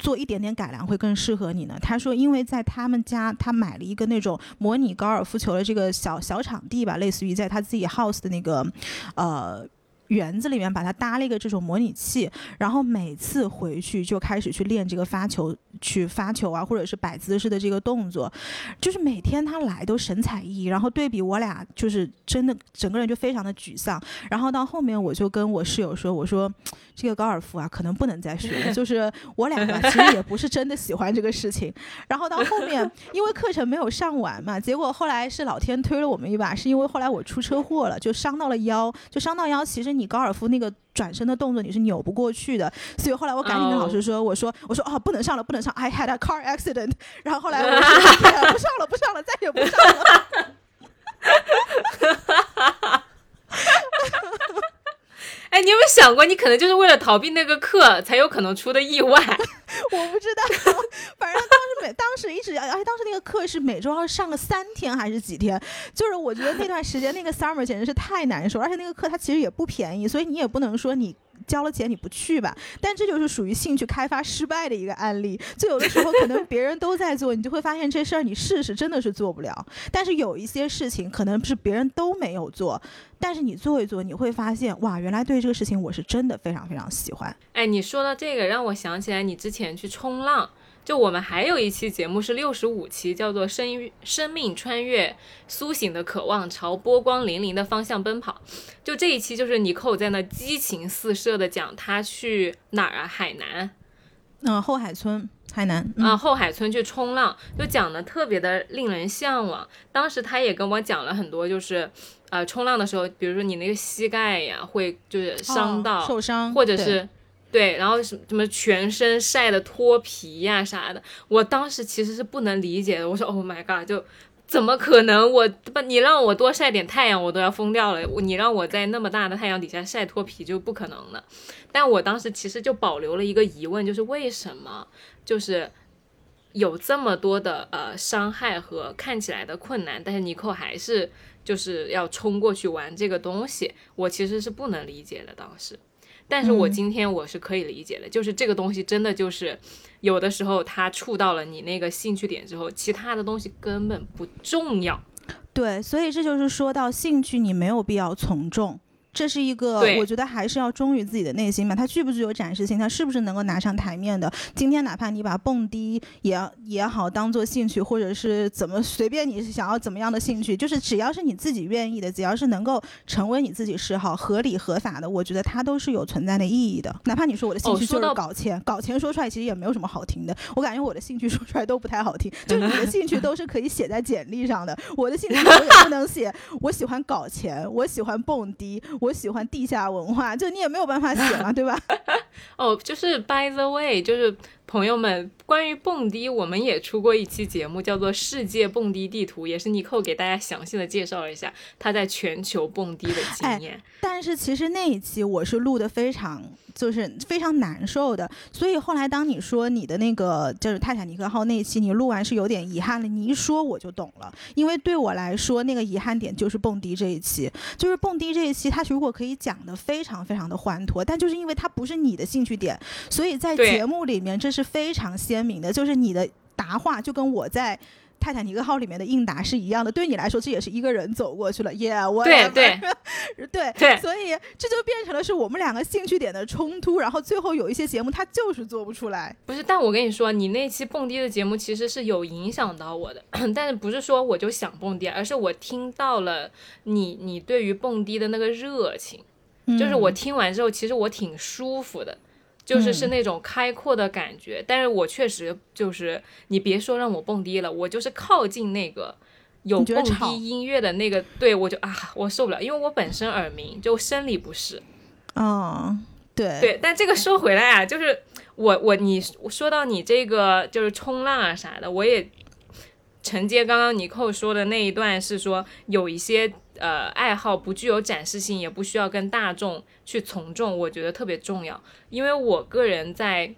做一点点改良会更适合你呢？他说，因为在他们家，他买了一个那种模拟。高尔夫球的这个小小场地吧，类似于在他自己 house 的那个，呃。园子里面把它搭了一个这种模拟器，然后每次回去就开始去练这个发球，去发球啊，或者是摆姿势的这个动作，就是每天他来都神采奕奕，然后对比我俩就是真的整个人就非常的沮丧。然后到后面我就跟我室友说，我说这个高尔夫啊可能不能再学了，就是我俩吧其实也不是真的喜欢这个事情。[laughs] 然后到后面因为课程没有上完嘛，结果后来是老天推了我们一把，是因为后来我出车祸了，就伤到了腰，就伤到腰，其实。你高尔夫那个转身的动作你是扭不过去的，所以后来我赶紧跟老师说，我说我说哦不能上了不能上，I had a car accident。[laughs] 然后后来我说 [laughs] 不上了不上了再也不上了。[laughs] 哎，你有没有想过，你可能就是为了逃避那个课，才有可能出的意外？[laughs] 我不知道，[laughs] 反正当时每当时一直，而且当时那个课是每周要上个三天还是几天？就是我觉得那段时间那个 summer 简直是太难受，而且那个课它其实也不便宜，所以你也不能说你。交了钱你不去吧？但这就是属于兴趣开发失败的一个案例。就有的时候可能别人都在做，你就会发现这事儿你试试真的是做不了。但是有一些事情可能是别人都没有做，但是你做一做，你会发现哇，原来对这个事情我是真的非常非常喜欢。哎，你说到这个，让我想起来你之前去冲浪。就我们还有一期节目是六十五期，叫做《生生命穿越苏醒的渴望，朝波光粼粼的方向奔跑》。就这一期，就是尼寇在那激情四射的讲他去哪儿啊？海南，嗯，后海村，海南啊，后海村去冲浪，就讲的特别的令人向往。当时他也跟我讲了很多，就是呃，冲浪的时候，比如说你那个膝盖呀，会就是伤到受伤，或者是。对，然后什么什么全身晒的脱皮呀啥的，我当时其实是不能理解的。我说 Oh my god，就怎么可能？我不，你让我多晒点太阳，我都要疯掉了。你让我在那么大的太阳底下晒脱皮，就不可能的。但我当时其实就保留了一个疑问，就是为什么，就是有这么多的呃伤害和看起来的困难，但是尼寇还是就是要冲过去玩这个东西，我其实是不能理解的当时。但是我今天我是可以理解的，就是这个东西真的就是有的时候它触到了你那个兴趣点之后，其他的东西根本不重要。对，所以这就是说到兴趣，你没有必要从众。这是一个，我觉得还是要忠于自己的内心嘛。它具不具有展示性？它是不是能够拿上台面的？今天哪怕你把蹦迪也也好当做兴趣，或者是怎么随便你想要怎么样的兴趣，就是只要是你自己愿意的，只要是能够成为你自己嗜好、合理合法的，我觉得它都是有存在的意义的。哪怕你说我的兴趣就是搞钱，搞钱说出来其实也没有什么好听的。我感觉我的兴趣说出来都不太好听，[laughs] 就是你的兴趣都是可以写在简历上的，我的兴趣我也不能写。我喜欢搞钱，我喜欢蹦迪。我喜欢地下文化，就你也没有办法写嘛，[laughs] 对吧？哦，就是 by the way，就是朋友们，关于蹦迪，我们也出过一期节目，叫做《世界蹦迪地图》，也是尼寇给大家详细的介绍了一下他在全球蹦迪的经验。但是其实那一期我是录的非常。就是非常难受的，所以后来当你说你的那个就是泰坦尼克号那一期你录完是有点遗憾了，你一说我就懂了，因为对我来说那个遗憾点就是蹦迪这一期，就是蹦迪这一期它如果可以讲的非常非常的欢脱，但就是因为它不是你的兴趣点，所以在节目里面这是非常鲜明的，就是你的答话就跟我在。泰坦尼克号里面的应答是一样的，对你来说这也是一个人走过去了，耶，我对对。[laughs] 对对，所以这就变成了是我们两个兴趣点的冲突，然后最后有一些节目他就是做不出来。不是，但我跟你说，你那期蹦迪的节目其实是有影响到我的，[coughs] 但是不是说我就想蹦迪，而是我听到了你你对于蹦迪的那个热情，就是我听完之后，其实我挺舒服的。就是是那种开阔的感觉，但是我确实就是你别说让我蹦迪了，我就是靠近那个有蹦迪音乐的那个，对我就啊，我受不了，因为我本身耳鸣，就生理不适。嗯，对对，但这个说回来啊，就是我我你说到你这个就是冲浪啊啥的，我也承接刚刚尼寇说的那一段，是说有一些。呃，爱好不具有展示性，也不需要跟大众去从众，我觉得特别重要。因为我个人在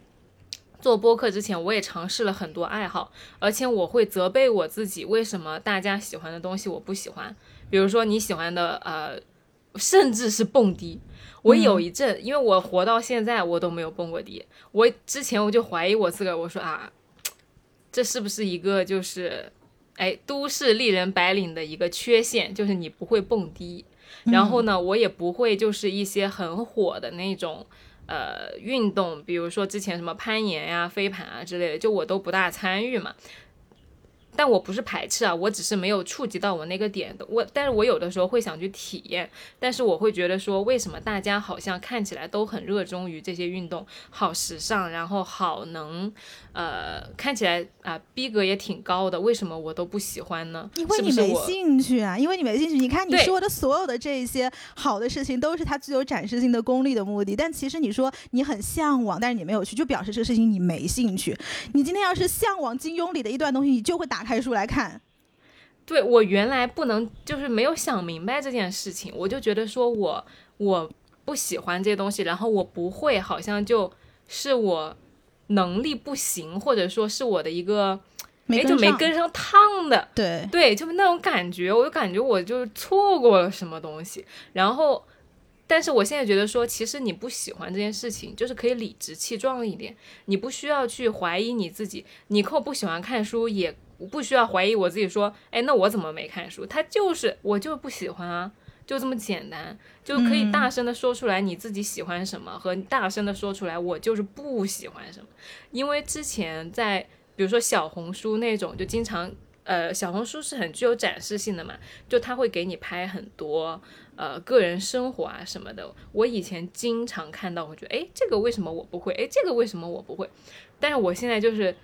做播客之前，我也尝试了很多爱好，而且我会责备我自己，为什么大家喜欢的东西我不喜欢。比如说你喜欢的，呃，甚至是蹦迪，我有一阵，因为我活到现在，我都没有蹦过迪。我之前我就怀疑我自个儿，我说啊，这是不是一个就是。哎，都市丽人白领的一个缺陷就是你不会蹦迪，然后呢，我也不会就是一些很火的那种呃运动，比如说之前什么攀岩呀、飞盘啊之类的，就我都不大参与嘛。但我不是排斥啊，我只是没有触及到我那个点的。我，但是我有的时候会想去体验，但是我会觉得说，为什么大家好像看起来都很热衷于这些运动，好时尚，然后好能，呃，看起来啊逼格也挺高的，为什么我都不喜欢呢？因为你没兴趣啊，因为你没兴趣。你看你说的所有的这些好的事情，都是它具有展示性的功利的目的。但其实你说你很向往，但是你没有去，就表示这个事情你没兴趣。你今天要是向往金庸里的一段东西，你就会打。开书来看，对我原来不能就是没有想明白这件事情，我就觉得说我我不喜欢这些东西，然后我不会，好像就是我能力不行，或者说是我的一个没就没跟上趟的，对对，就那种感觉，我就感觉我就错过了什么东西。然后，但是我现在觉得说，其实你不喜欢这件事情，就是可以理直气壮一点，你不需要去怀疑你自己。你扣不喜欢看书也。我不需要怀疑我自己，说，哎，那我怎么没看书？他就是，我就不喜欢啊，就这么简单，就可以大声的说出来你自己喜欢什么，和大声的说出来我就是不喜欢什么。因为之前在，比如说小红书那种，就经常，呃，小红书是很具有展示性的嘛，就他会给你拍很多，呃，个人生活啊什么的。我以前经常看到，我觉得，哎，这个为什么我不会？哎，这个为什么我不会？但是我现在就是。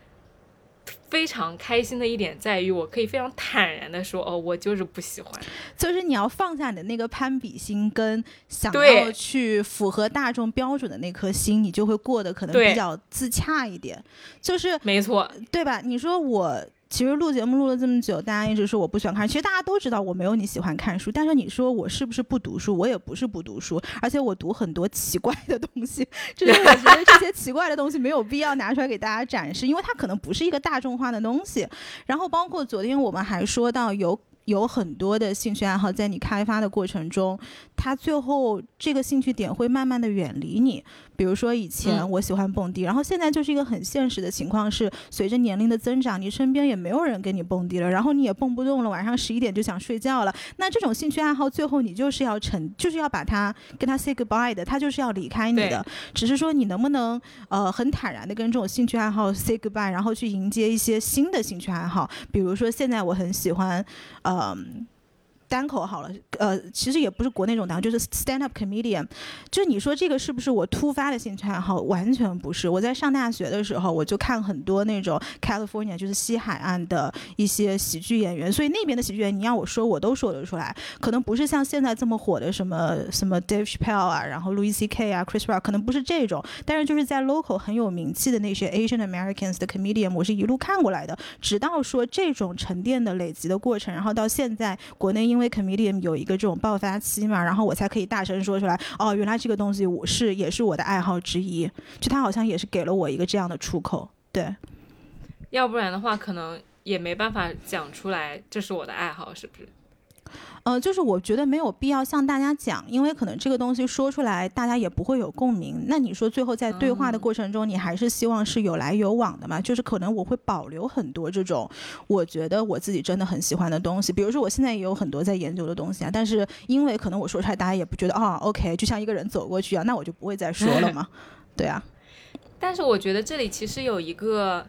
非常开心的一点在于，我可以非常坦然的说，哦，我就是不喜欢。就是你要放下你的那个攀比心，跟想要去符合大众标准的那颗心，你就会过得可能比较自洽一点。就是没错，对吧？你说我。其实录节目录了这么久，大家一直说我不喜欢看，其实大家都知道我没有你喜欢看书，但是你说我是不是不读书？我也不是不读书，而且我读很多奇怪的东西，[laughs] 就是我觉得这些奇怪的东西没有必要拿出来给大家展示，因为它可能不是一个大众化的东西。然后包括昨天我们还说到有。有很多的兴趣爱好，在你开发的过程中，它最后这个兴趣点会慢慢的远离你。比如说以前我喜欢蹦迪，然后现在就是一个很现实的情况是，随着年龄的增长，你身边也没有人跟你蹦迪了，然后你也蹦不动了，晚上十一点就想睡觉了。那这种兴趣爱好，最后你就是要成，就是要把它跟他 say goodbye 的，他就是要离开你的。只是说你能不能呃很坦然的跟这种兴趣爱好 say goodbye，然后去迎接一些新的兴趣爱好。比如说现在我很喜欢，嗯。单口好了，呃，其实也不是国内这种单口，就是 stand up comedian。就你说这个是不是我突发的兴趣爱好？完全不是。我在上大学的时候，我就看很多那种 California，就是西海岸的一些喜剧演员，所以那边的喜剧演员，你要我说，我都说得出来。可能不是像现在这么火的什么什么 Dave Chappelle 啊，然后 Louis C.K. 啊，Chris Rock，可能不是这种。但是就是在 local 很有名气的那些 Asian Americans 的 comedian，我是一路看过来的。直到说这种沉淀的累积的过程，然后到现在国内因为 comedian 有一个这种爆发期嘛，然后我才可以大声说出来。哦，原来这个东西我是也是我的爱好之一，就他好像也是给了我一个这样的出口。对，要不然的话，可能也没办法讲出来这是我的爱好，是不是？呃，就是我觉得没有必要向大家讲，因为可能这个东西说出来，大家也不会有共鸣。那你说最后在对话的过程中，你还是希望是有来有往的嘛？就是可能我会保留很多这种我觉得我自己真的很喜欢的东西，比如说我现在也有很多在研究的东西啊。但是因为可能我说出来，大家也不觉得啊，OK，就像一个人走过去啊，那我就不会再说了嘛。[laughs] 对啊。但是我觉得这里其实有一个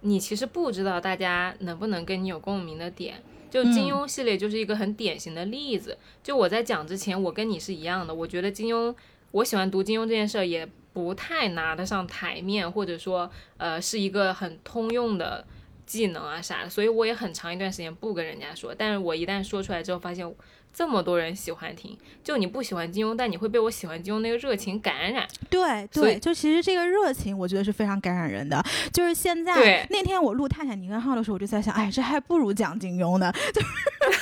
你其实不知道大家能不能跟你有共鸣的点。就金庸系列就是一个很典型的例子。就我在讲之前，我跟你是一样的，我觉得金庸，我喜欢读金庸这件事儿也不太拿得上台面，或者说，呃，是一个很通用的技能啊啥的，所以我也很长一段时间不跟人家说。但是我一旦说出来之后，发现。这么多人喜欢听，就你不喜欢金庸，但你会被我喜欢金庸那个热情感染。对对，就其实这个热情，我觉得是非常感染人的。就是现在那天我录《泰坦尼克号》的时候，我就在想，哎，这还不如讲金庸呢。就金庸，我现在听听，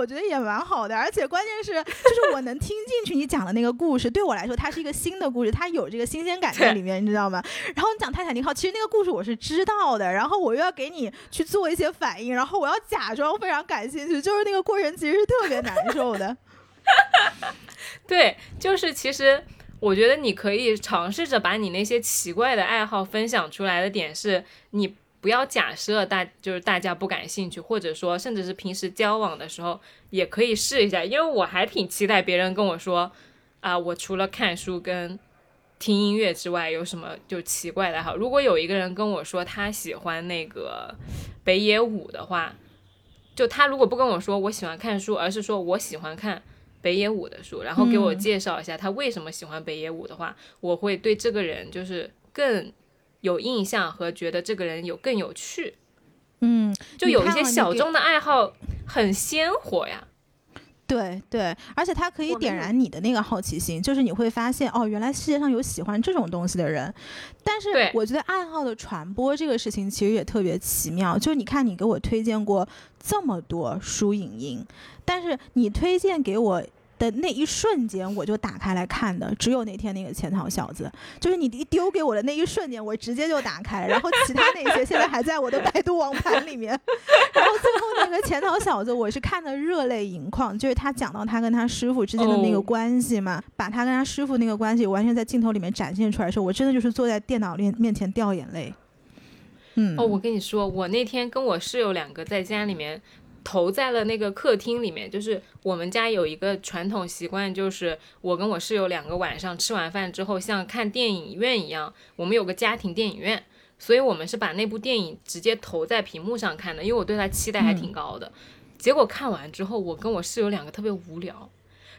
我觉得也蛮好的，而且关键是，[laughs] 就是我能听进去你讲的那个故事，对我来说，它是一个新的故事，它有这个新鲜感在里面，你知道吗？[laughs] 然后你讲泰坦尼克号，其实那个故事我是知道的，然后我又要给你去做一些反应，然后我要假装非常感兴趣，就是那个过程其实是特别难受的。对，就是其实我觉得你可以尝试着把你那些奇怪的爱好分享出来的点是你。不要假设大就是大家不感兴趣，或者说甚至是平时交往的时候也可以试一下，因为我还挺期待别人跟我说，啊，我除了看书跟听音乐之外有什么就奇怪的哈。如果有一个人跟我说他喜欢那个北野武的话，就他如果不跟我说我喜欢看书，而是说我喜欢看北野武的书，然后给我介绍一下他为什么喜欢北野武的话，我会对这个人就是更。有印象和觉得这个人有更有趣，嗯，就有一些小众的爱好很鲜活呀。对对，而且它可以点燃你的那个好奇心，就是你会发现哦，原来世界上有喜欢这种东西的人。但是我觉得爱好的传播这个事情其实也特别奇妙，就是你看你给我推荐过这么多书影音，但是你推荐给我。的那一瞬间，我就打开来看的，只有那天那个潜逃小子，就是你一丢给我的那一瞬间，我直接就打开，然后其他那些现在还在我的百度网盘里面。[laughs] 然后最后那个潜逃小子，我是看的热泪盈眶，就是他讲到他跟他师傅之间的那个关系嘛，把他跟他师傅那个关系完全在镜头里面展现出来的时候，我真的就是坐在电脑面面前掉眼泪。嗯，哦，我跟你说，我那天跟我室友两个在家里面。投在了那个客厅里面，就是我们家有一个传统习惯，就是我跟我室友两个晚上吃完饭之后，像看电影院一样，我们有个家庭电影院，所以我们是把那部电影直接投在屏幕上看的，因为我对它期待还挺高的。结果看完之后，我跟我室友两个特别无聊，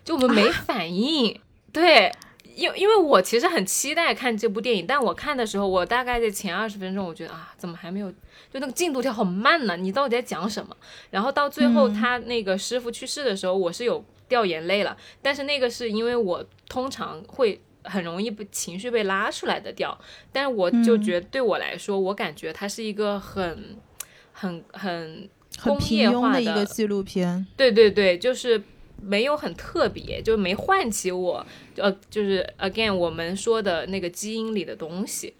就我们没 [laughs] 反应，对。因因为我其实很期待看这部电影，但我看的时候，我大概在前二十分钟，我觉得啊，怎么还没有？就那个进度条好慢呢？你到底在讲什么？然后到最后他那个师傅去世的时候，我是有掉眼泪了。但是那个是因为我通常会很容易被情绪被拉出来的掉。但是我就觉得对我来说，我感觉它是一个很很很很工业化的一个纪录片。对对对，就是没有很特别，就没唤起我呃，就是 again 我们说的那个基因里的东西。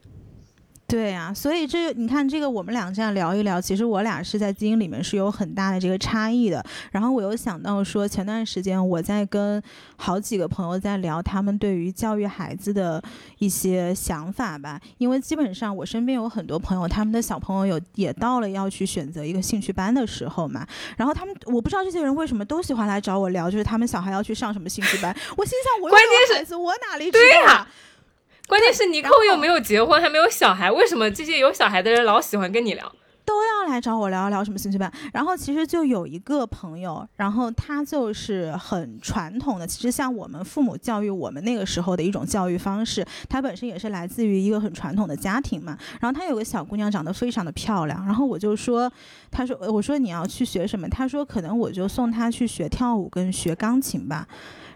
对呀，所以这个你看，这个我们俩这样聊一聊，其实我俩是在基因里面是有很大的这个差异的。然后我又想到说，前段时间我在跟好几个朋友在聊他们对于教育孩子的一些想法吧，因为基本上我身边有很多朋友，他们的小朋友有也到了要去选择一个兴趣班的时候嘛。然后他们我不知道这些人为什么都喜欢来找我聊，就是他们小孩要去上什么兴趣班。我心想，我关键孩子，我哪里知道啊？关键是尼寇又没有结婚，还没有小孩，为什么这些有小孩的人老喜欢跟你聊？都要来找我聊一聊什么兴趣班？然后其实就有一个朋友，然后他就是很传统的，其实像我们父母教育我们那个时候的一种教育方式，他本身也是来自于一个很传统的家庭嘛。然后他有个小姑娘长得非常的漂亮，然后我就说，他说我说你要去学什么？他说可能我就送她去学跳舞跟学钢琴吧。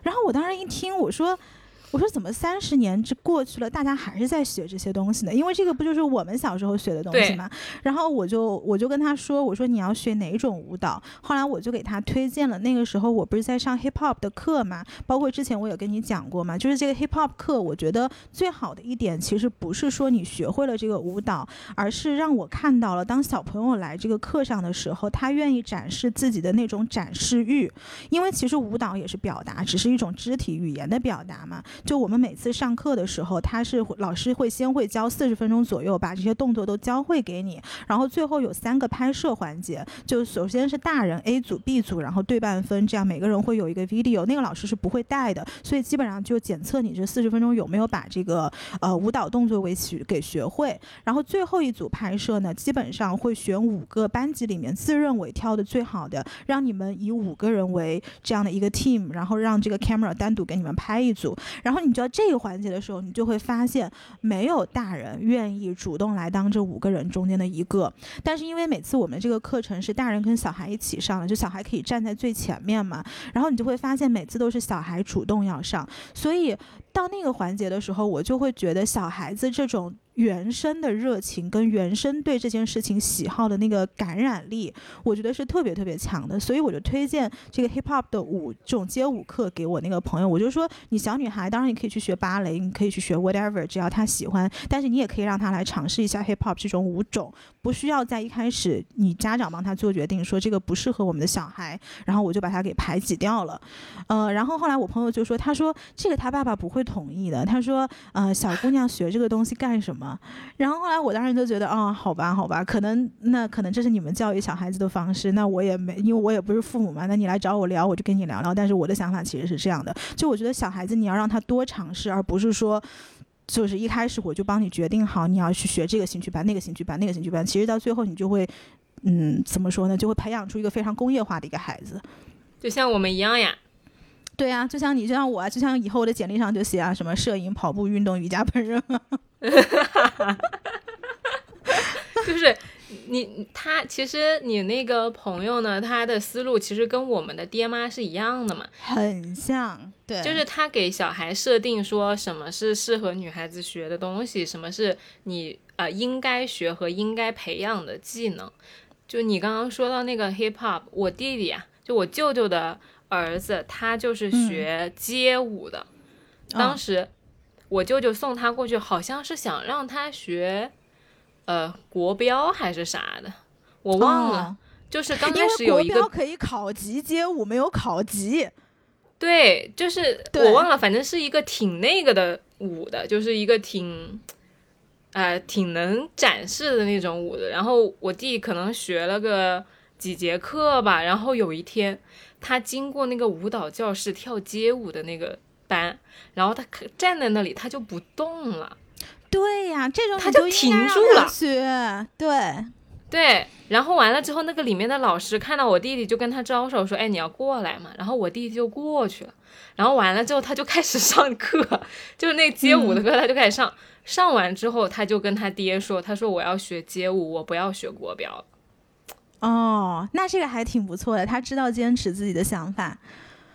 然后我当时一听，我说。我说怎么三十年这过去了，大家还是在学这些东西呢？因为这个不就是我们小时候学的东西吗？然后我就我就跟他说，我说你要学哪种舞蹈？后来我就给他推荐了。那个时候我不是在上 hip hop 的课嘛，包括之前我有跟你讲过嘛，就是这个 hip hop 课，我觉得最好的一点其实不是说你学会了这个舞蹈，而是让我看到了当小朋友来这个课上的时候，他愿意展示自己的那种展示欲。因为其实舞蹈也是表达，只是一种肢体语言的表达嘛。就我们每次上课的时候，他是老师会先会教四十分钟左右，把这些动作都教会给你，然后最后有三个拍摄环节，就首先是大人 A 组、B 组，然后对半分，这样每个人会有一个 video，那个老师是不会带的，所以基本上就检测你这四十分钟有没有把这个呃舞蹈动作为学给学会，然后最后一组拍摄呢，基本上会选五个班级里面自认为跳的最好的，让你们以五个人为这样的一个 team，然后让这个 camera 单独给你们拍一组，然后。你知道这个环节的时候，你就会发现没有大人愿意主动来当这五个人中间的一个。但是因为每次我们这个课程是大人跟小孩一起上的，就小孩可以站在最前面嘛。然后你就会发现每次都是小孩主动要上，所以到那个环节的时候，我就会觉得小孩子这种。原生的热情跟原生对这件事情喜好的那个感染力，我觉得是特别特别强的，所以我就推荐这个 hip hop 的舞这种街舞课给我那个朋友。我就说，你小女孩，当然你可以去学芭蕾，你可以去学 whatever，只要她喜欢。但是你也可以让她来尝试一下 hip hop 这种舞种，不需要在一开始你家长帮她做决定，说这个不适合我们的小孩，然后我就把她给排挤掉了。呃，然后后来我朋友就说，他说这个他爸爸不会同意的。他说，呃，小姑娘学这个东西干什么？然后后来我当时就觉得，啊，好吧，好吧，可能那可能这是你们教育小孩子的方式，那我也没，因为我也不是父母嘛，那你来找我聊，我就跟你聊聊。但是我的想法其实是这样的，就我觉得小孩子你要让他多尝试，而不是说，就是一开始我就帮你决定好你要去学这个兴趣班、那个兴趣班、那个兴趣班，其实到最后你就会，嗯，怎么说呢，就会培养出一个非常工业化的一个孩子，就像我们一样呀。对啊，就像你，就像我，就像以后我的简历上就写啊，什么摄影、跑步、运动、瑜伽、烹饪。就是你他，其实你那个朋友呢，他的思路其实跟我们的爹妈是一样的嘛，很像。对，就是他给小孩设定说什么是适合女孩子学的东西，什么是你呃应该学和应该培养的技能。就你刚刚说到那个 hip hop，我弟弟啊，就我舅舅的。儿子他就是学街舞的，当时我舅舅送他过去，好像是想让他学，呃，国标还是啥的，我忘了。就是刚开始有一个可以考级，街舞没有考级。对，就是我忘了，反正是一个挺那个的舞的，就是一个挺，呃，挺能展示的那种舞的。然后我弟可能学了个几节课吧，然后有一天。他经过那个舞蹈教室跳街舞的那个班，然后他站在那里，他就不动了。对呀，这种他就停住了。学对对，然后完了之后，那个里面的老师看到我弟弟，就跟他招手说：“哎，你要过来嘛。”然后我弟弟就过去了。然后完了之后，他就开始上课，就是那街舞的课，他就开始上。上完之后，他就跟他爹说：“他说我要学街舞，我不要学国标了。”哦，那这个还挺不错的，他知道坚持自己的想法。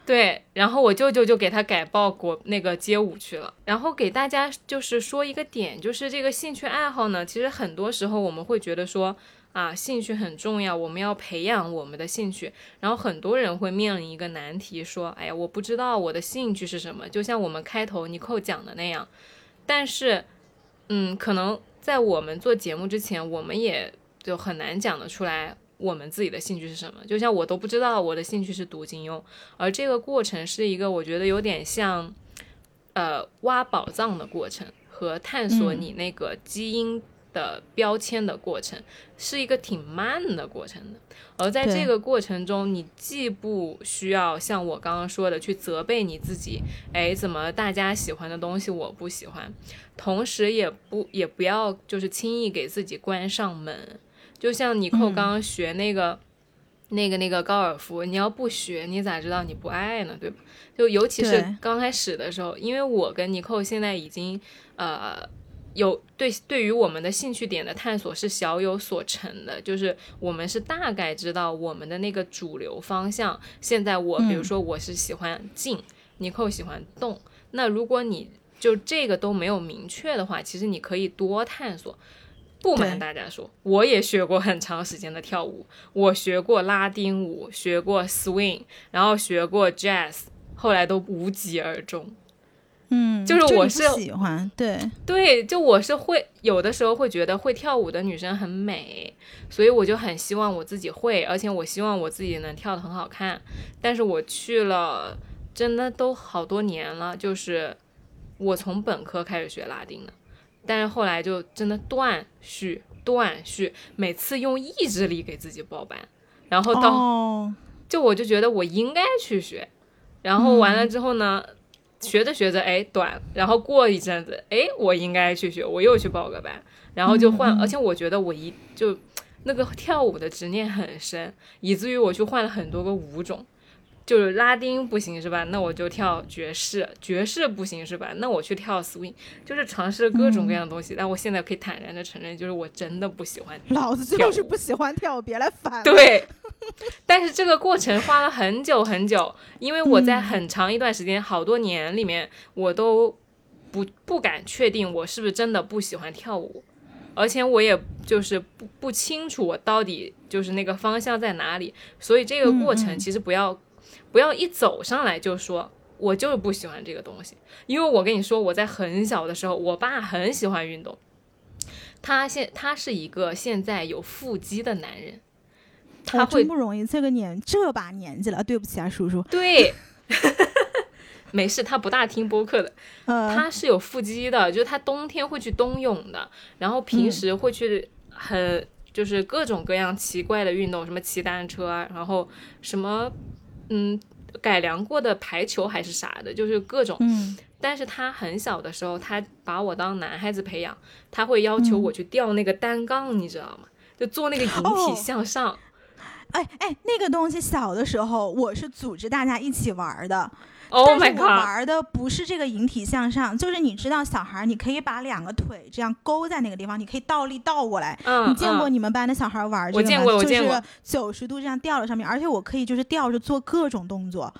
对，然后我舅舅就给他改报国那个街舞去了。然后给大家就是说一个点，就是这个兴趣爱好呢，其实很多时候我们会觉得说啊，兴趣很重要，我们要培养我们的兴趣。然后很多人会面临一个难题，说，哎呀，我不知道我的兴趣是什么。就像我们开头尼寇讲的那样，但是，嗯，可能在我们做节目之前，我们也就很难讲得出来。我们自己的兴趣是什么？就像我都不知道我的兴趣是读金庸，而这个过程是一个我觉得有点像，呃，挖宝藏的过程和探索你那个基因的标签的过程，是一个挺慢的过程的。而在这个过程中，你既不需要像我刚刚说的去责备你自己，哎，怎么大家喜欢的东西我不喜欢，同时也不也不要就是轻易给自己关上门。就像尼寇刚刚学那个、那个、那个高尔夫，你要不学，你咋知道你不爱呢？对吧？就尤其是刚开始的时候，因为我跟尼寇现在已经呃有对对于我们的兴趣点的探索是小有所成的，就是我们是大概知道我们的那个主流方向。现在我比如说我是喜欢静，尼寇喜欢动，那如果你就这个都没有明确的话，其实你可以多探索。不瞒大家说，我也学过很长时间的跳舞，我学过拉丁舞，学过 swing，然后学过 jazz，后来都无疾而终。嗯，就是我是喜欢，对对，就我是会有的时候会觉得会跳舞的女生很美，所以我就很希望我自己会，而且我希望我自己能跳得很好看。但是我去了，真的都好多年了，就是我从本科开始学拉丁的。但是后来就真的断续断续，每次用意志力给自己报班，然后到就我就觉得我应该去学，然后完了之后呢，学着学着哎短，然后过一阵子哎我应该去学，我又去报个班，然后就换，而且我觉得我一就那个跳舞的执念很深，以至于我去换了很多个舞种。就是拉丁不行是吧？那我就跳爵士。爵士不行是吧？那我去跳 swing。就是尝试各种各样的东西。但我现在可以坦然的承认，就是我真的不喜欢。老子就是不喜欢跳，别来烦。对。[laughs] 但是这个过程花了很久很久，因为我在很长一段时间，好多年里面，我都不不敢确定我是不是真的不喜欢跳舞，而且我也就是不不清楚我到底就是那个方向在哪里。所以这个过程其实不要。不要一走上来就说，我就是不喜欢这个东西。因为我跟你说，我在很小的时候，我爸很喜欢运动。他现他是一个现在有腹肌的男人，他会不容易。这个年这把年纪了，对不起啊，叔叔。对，[laughs] 没事，他不大听播客的。他是有腹肌的，就是他冬天会去冬泳的，然后平时会去很就是各种各样奇怪的运动，什么骑单车啊，然后什么。嗯，改良过的排球还是啥的，就是各种。嗯，但是他很小的时候，他把我当男孩子培养，他会要求我去吊那个单杠，你知道吗？就做那个引体向上。哎哎，那个东西小的时候，我是组织大家一起玩的。但是我玩的不是这个引体向上，就是你知道小孩，你可以把两个腿这样勾在那个地方，你可以倒立倒过来。嗯，你见过你们班的小孩玩这个吗？我见过，我见过。九十度这样吊在上面，而且我可以就是吊着做各种动作。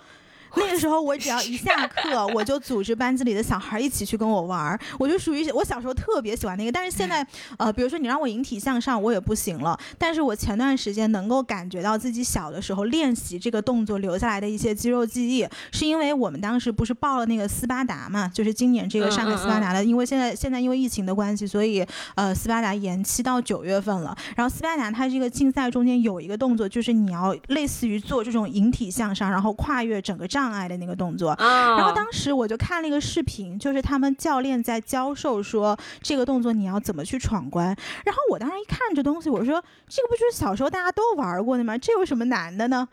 那个时候我只要一下 [laughs] 课，我就组织班级里的小孩一起去跟我玩儿，我就属于我小时候特别喜欢那个。但是现在，呃，比如说你让我引体向上，我也不行了。但是我前段时间能够感觉到自己小的时候练习这个动作留下来的一些肌肉记忆，是因为我们当时不是报了那个斯巴达嘛，就是今年这个上海斯巴达的，因为现在现在因为疫情的关系，所以呃斯巴达延期到九月份了。然后斯巴达它这个竞赛中间有一个动作，就是你要类似于做这种引体向上，然后跨越整个障。障碍的那个动作，然后当时我就看了一个视频，就是他们教练在教授说这个动作你要怎么去闯关。然后我当时一看这东西，我说这个不就是小时候大家都玩过的吗？这有什么难的呢？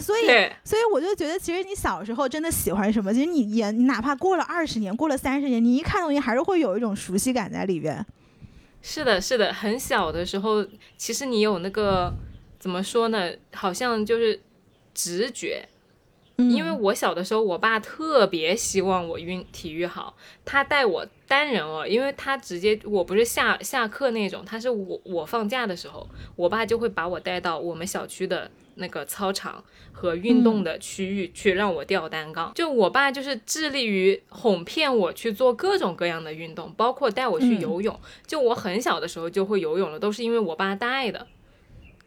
所以，所以我就觉得，其实你小时候真的喜欢什么，其实你也你哪怕过了二十年，过了三十年，你一看东西还是会有一种熟悉感在里边。是的，是的，很小的时候，其实你有那个怎么说呢？好像就是直觉。因为我小的时候，我爸特别希望我运体育好，他带我单人哦，因为他直接我不是下下课那种，他是我我放假的时候，我爸就会把我带到我们小区的那个操场和运动的区域去让我吊单杠。就我爸就是致力于哄骗我去做各种各样的运动，包括带我去游泳。就我很小的时候就会游泳了，都是因为我爸带的。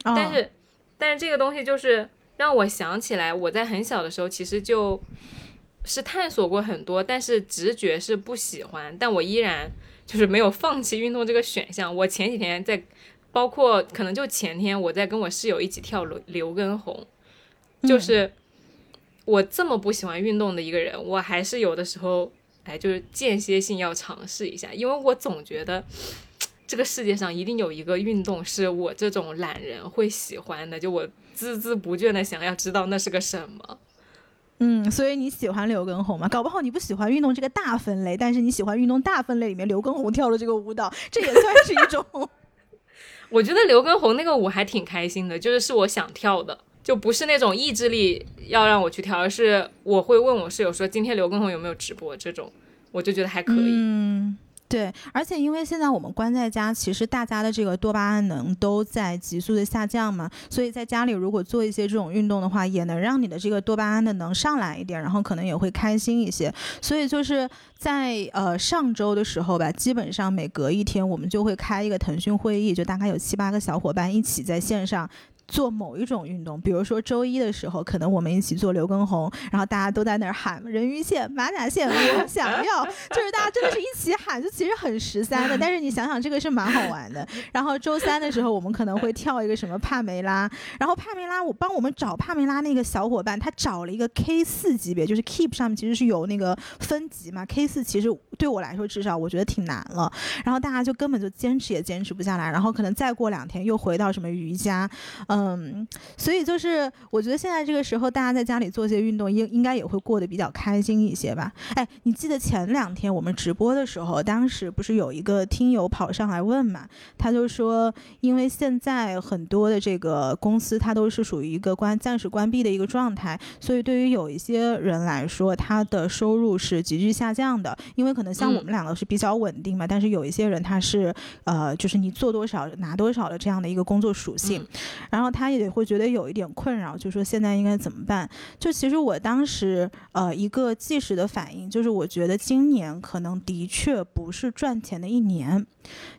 但是，但是这个东西就是让我想起来，我在很小的时候其实就是探索过很多，但是直觉是不喜欢，但我依然就是没有放弃运动这个选项。我前几天在。包括可能就前天我在跟我室友一起跳刘刘畊宏，就是我这么不喜欢运动的一个人，我还是有的时候哎，就是间歇性要尝试一下，因为我总觉得这个世界上一定有一个运动是我这种懒人会喜欢的，就我孜孜不倦的想要知道那是个什么。嗯，所以你喜欢刘畊宏吗？搞不好你不喜欢运动这个大分类，但是你喜欢运动大分类里面刘畊宏跳的这个舞蹈，这也算是一种。[laughs] 我觉得刘畊宏那个舞还挺开心的，就是是我想跳的，就不是那种意志力要让我去跳，而是我会问我室友说今天刘畊宏有没有直播这种，我就觉得还可以。嗯。对，而且因为现在我们关在家，其实大家的这个多巴胺能都在急速的下降嘛，所以在家里如果做一些这种运动的话，也能让你的这个多巴胺的能上来一点，然后可能也会开心一些。所以就是在呃上周的时候吧，基本上每隔一天我们就会开一个腾讯会议，就大概有七八个小伙伴一起在线上。做某一种运动，比如说周一的时候，可能我们一起做刘畊宏，然后大家都在那儿喊人鱼线、马甲线，我想 [laughs] 要，就是大家真的是一起喊，就其实很十三的，但是你想想这个是蛮好玩的。[laughs] 然后周三的时候，我们可能会跳一个什么帕梅拉，然后帕梅拉，我帮我们找帕梅拉那个小伙伴，他找了一个 K 四级别，就是 Keep 上面其实是有那个分级嘛，K 四其实对我来说至少我觉得挺难了，然后大家就根本就坚持也坚持不下来，然后可能再过两天又回到什么瑜伽，嗯。嗯，所以就是我觉得现在这个时候，大家在家里做些运动，应应该也会过得比较开心一些吧。哎，你记得前两天我们直播的时候，当时不是有一个听友跑上来问嘛？他就说，因为现在很多的这个公司，它都是属于一个关暂时关闭的一个状态，所以对于有一些人来说，他的收入是急剧下降的。因为可能像我们两个是比较稳定嘛，但是有一些人他是呃，就是你做多少拿多少的这样的一个工作属性，然后。然后他也会觉得有一点困扰，就说现在应该怎么办？就其实我当时呃一个即时的反应，就是我觉得今年可能的确不是赚钱的一年。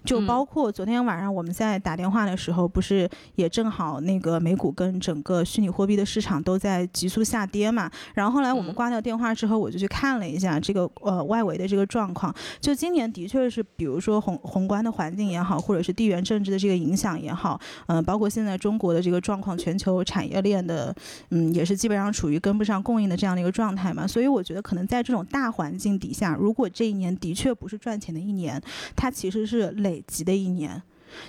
就包括昨天晚上我们在打电话的时候，不是也正好那个美股跟整个虚拟货币的市场都在急速下跌嘛？然后后来我们挂掉电话之后，我就去看了一下这个呃外围的这个状况。就今年的确是，比如说宏宏观的环境也好，或者是地缘政治的这个影响也好，嗯，包括现在中国的这个状况，全球产业链的嗯也是基本上处于跟不上供应的这样的一个状态嘛。所以我觉得可能在这种大环境底下，如果这一年的确不是赚钱的一年，它其实是。是累积的一年，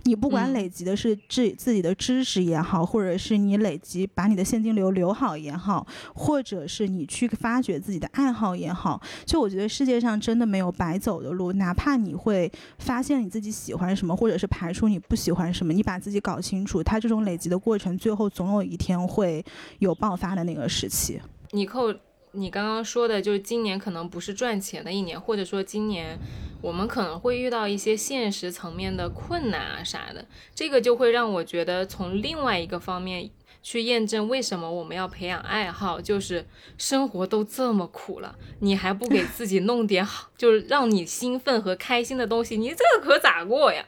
你不管累积的是自自己的知识也好，或者是你累积把你的现金流留好也好，或者是你去发掘自己的爱好也好，就我觉得世界上真的没有白走的路，哪怕你会发现你自己喜欢什么，或者是排除你不喜欢什么，你把自己搞清楚，它这种累积的过程，最后总有一天会有爆发的那个时期。你扣。你刚刚说的就是今年可能不是赚钱的一年，或者说今年我们可能会遇到一些现实层面的困难啊啥的，这个就会让我觉得从另外一个方面去验证为什么我们要培养爱好，就是生活都这么苦了，你还不给自己弄点好，就是让你兴奋和开心的东西，你这可咋过呀？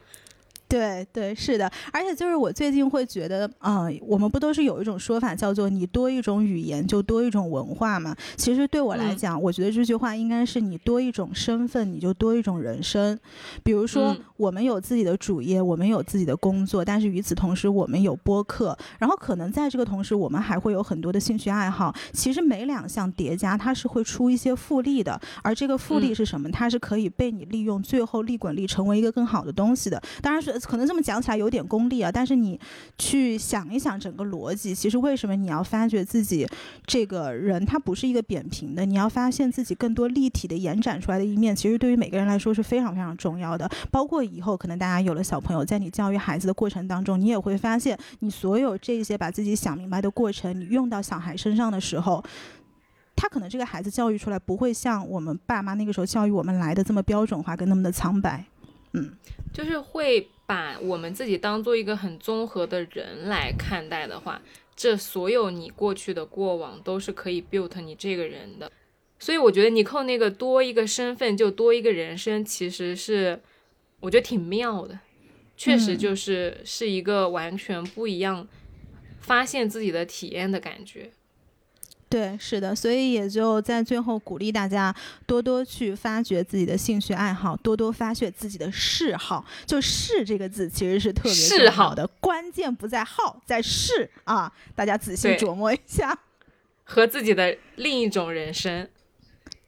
对对是的，而且就是我最近会觉得，嗯，我们不都是有一种说法叫做“你多一种语言就多一种文化”嘛？其实对我来讲，我觉得这句话应该是你多一种身份，你就多一种人生。比如说，我们有自己的主业，我们有自己的工作，但是与此同时，我们有播客，然后可能在这个同时，我们还会有很多的兴趣爱好。其实每两项叠加，它是会出一些复利的，而这个复利是什么？它是可以被你利用，最后利滚利成为一个更好的东西的。当然是。可能这么讲起来有点功利啊，但是你去想一想整个逻辑，其实为什么你要发觉自己这个人他不是一个扁平的，你要发现自己更多立体的延展出来的一面，其实对于每个人来说是非常非常重要的。包括以后可能大家有了小朋友，在你教育孩子的过程当中，你也会发现，你所有这些把自己想明白的过程，你用到小孩身上的时候，他可能这个孩子教育出来不会像我们爸妈那个时候教育我们来的这么标准化跟那么的苍白，嗯，就是会。把我们自己当做一个很综合的人来看待的话，这所有你过去的过往都是可以 build 你这个人的。所以我觉得你扣那个多一个身份就多一个人生，其实是我觉得挺妙的，确实就是是一个完全不一样发现自己的体验的感觉。对，是的，所以也就在最后鼓励大家多多去发掘自己的兴趣爱好，多多发掘自己的嗜好。就“嗜”这个字其实是特别嗜好的，关键不在好，在嗜啊！大家仔细琢磨一下，和自己的另一种人生。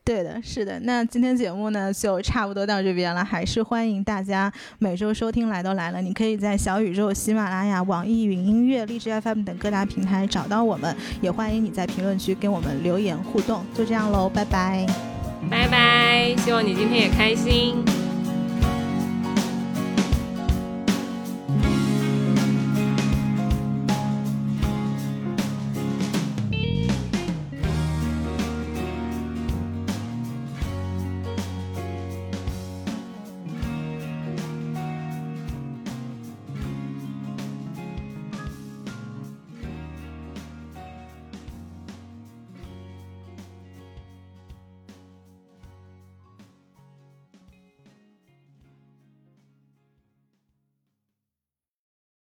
对的，是的。那今天节目呢，就差不多到这边了。还是欢迎大家每周收听，来都来了。你可以在小宇宙、喜马拉雅、网易云音乐、荔枝 FM 等各大平台找到我们。也欢迎你在评论区跟我们留言互动。就这样喽，拜拜，拜拜。希望你今天也开心。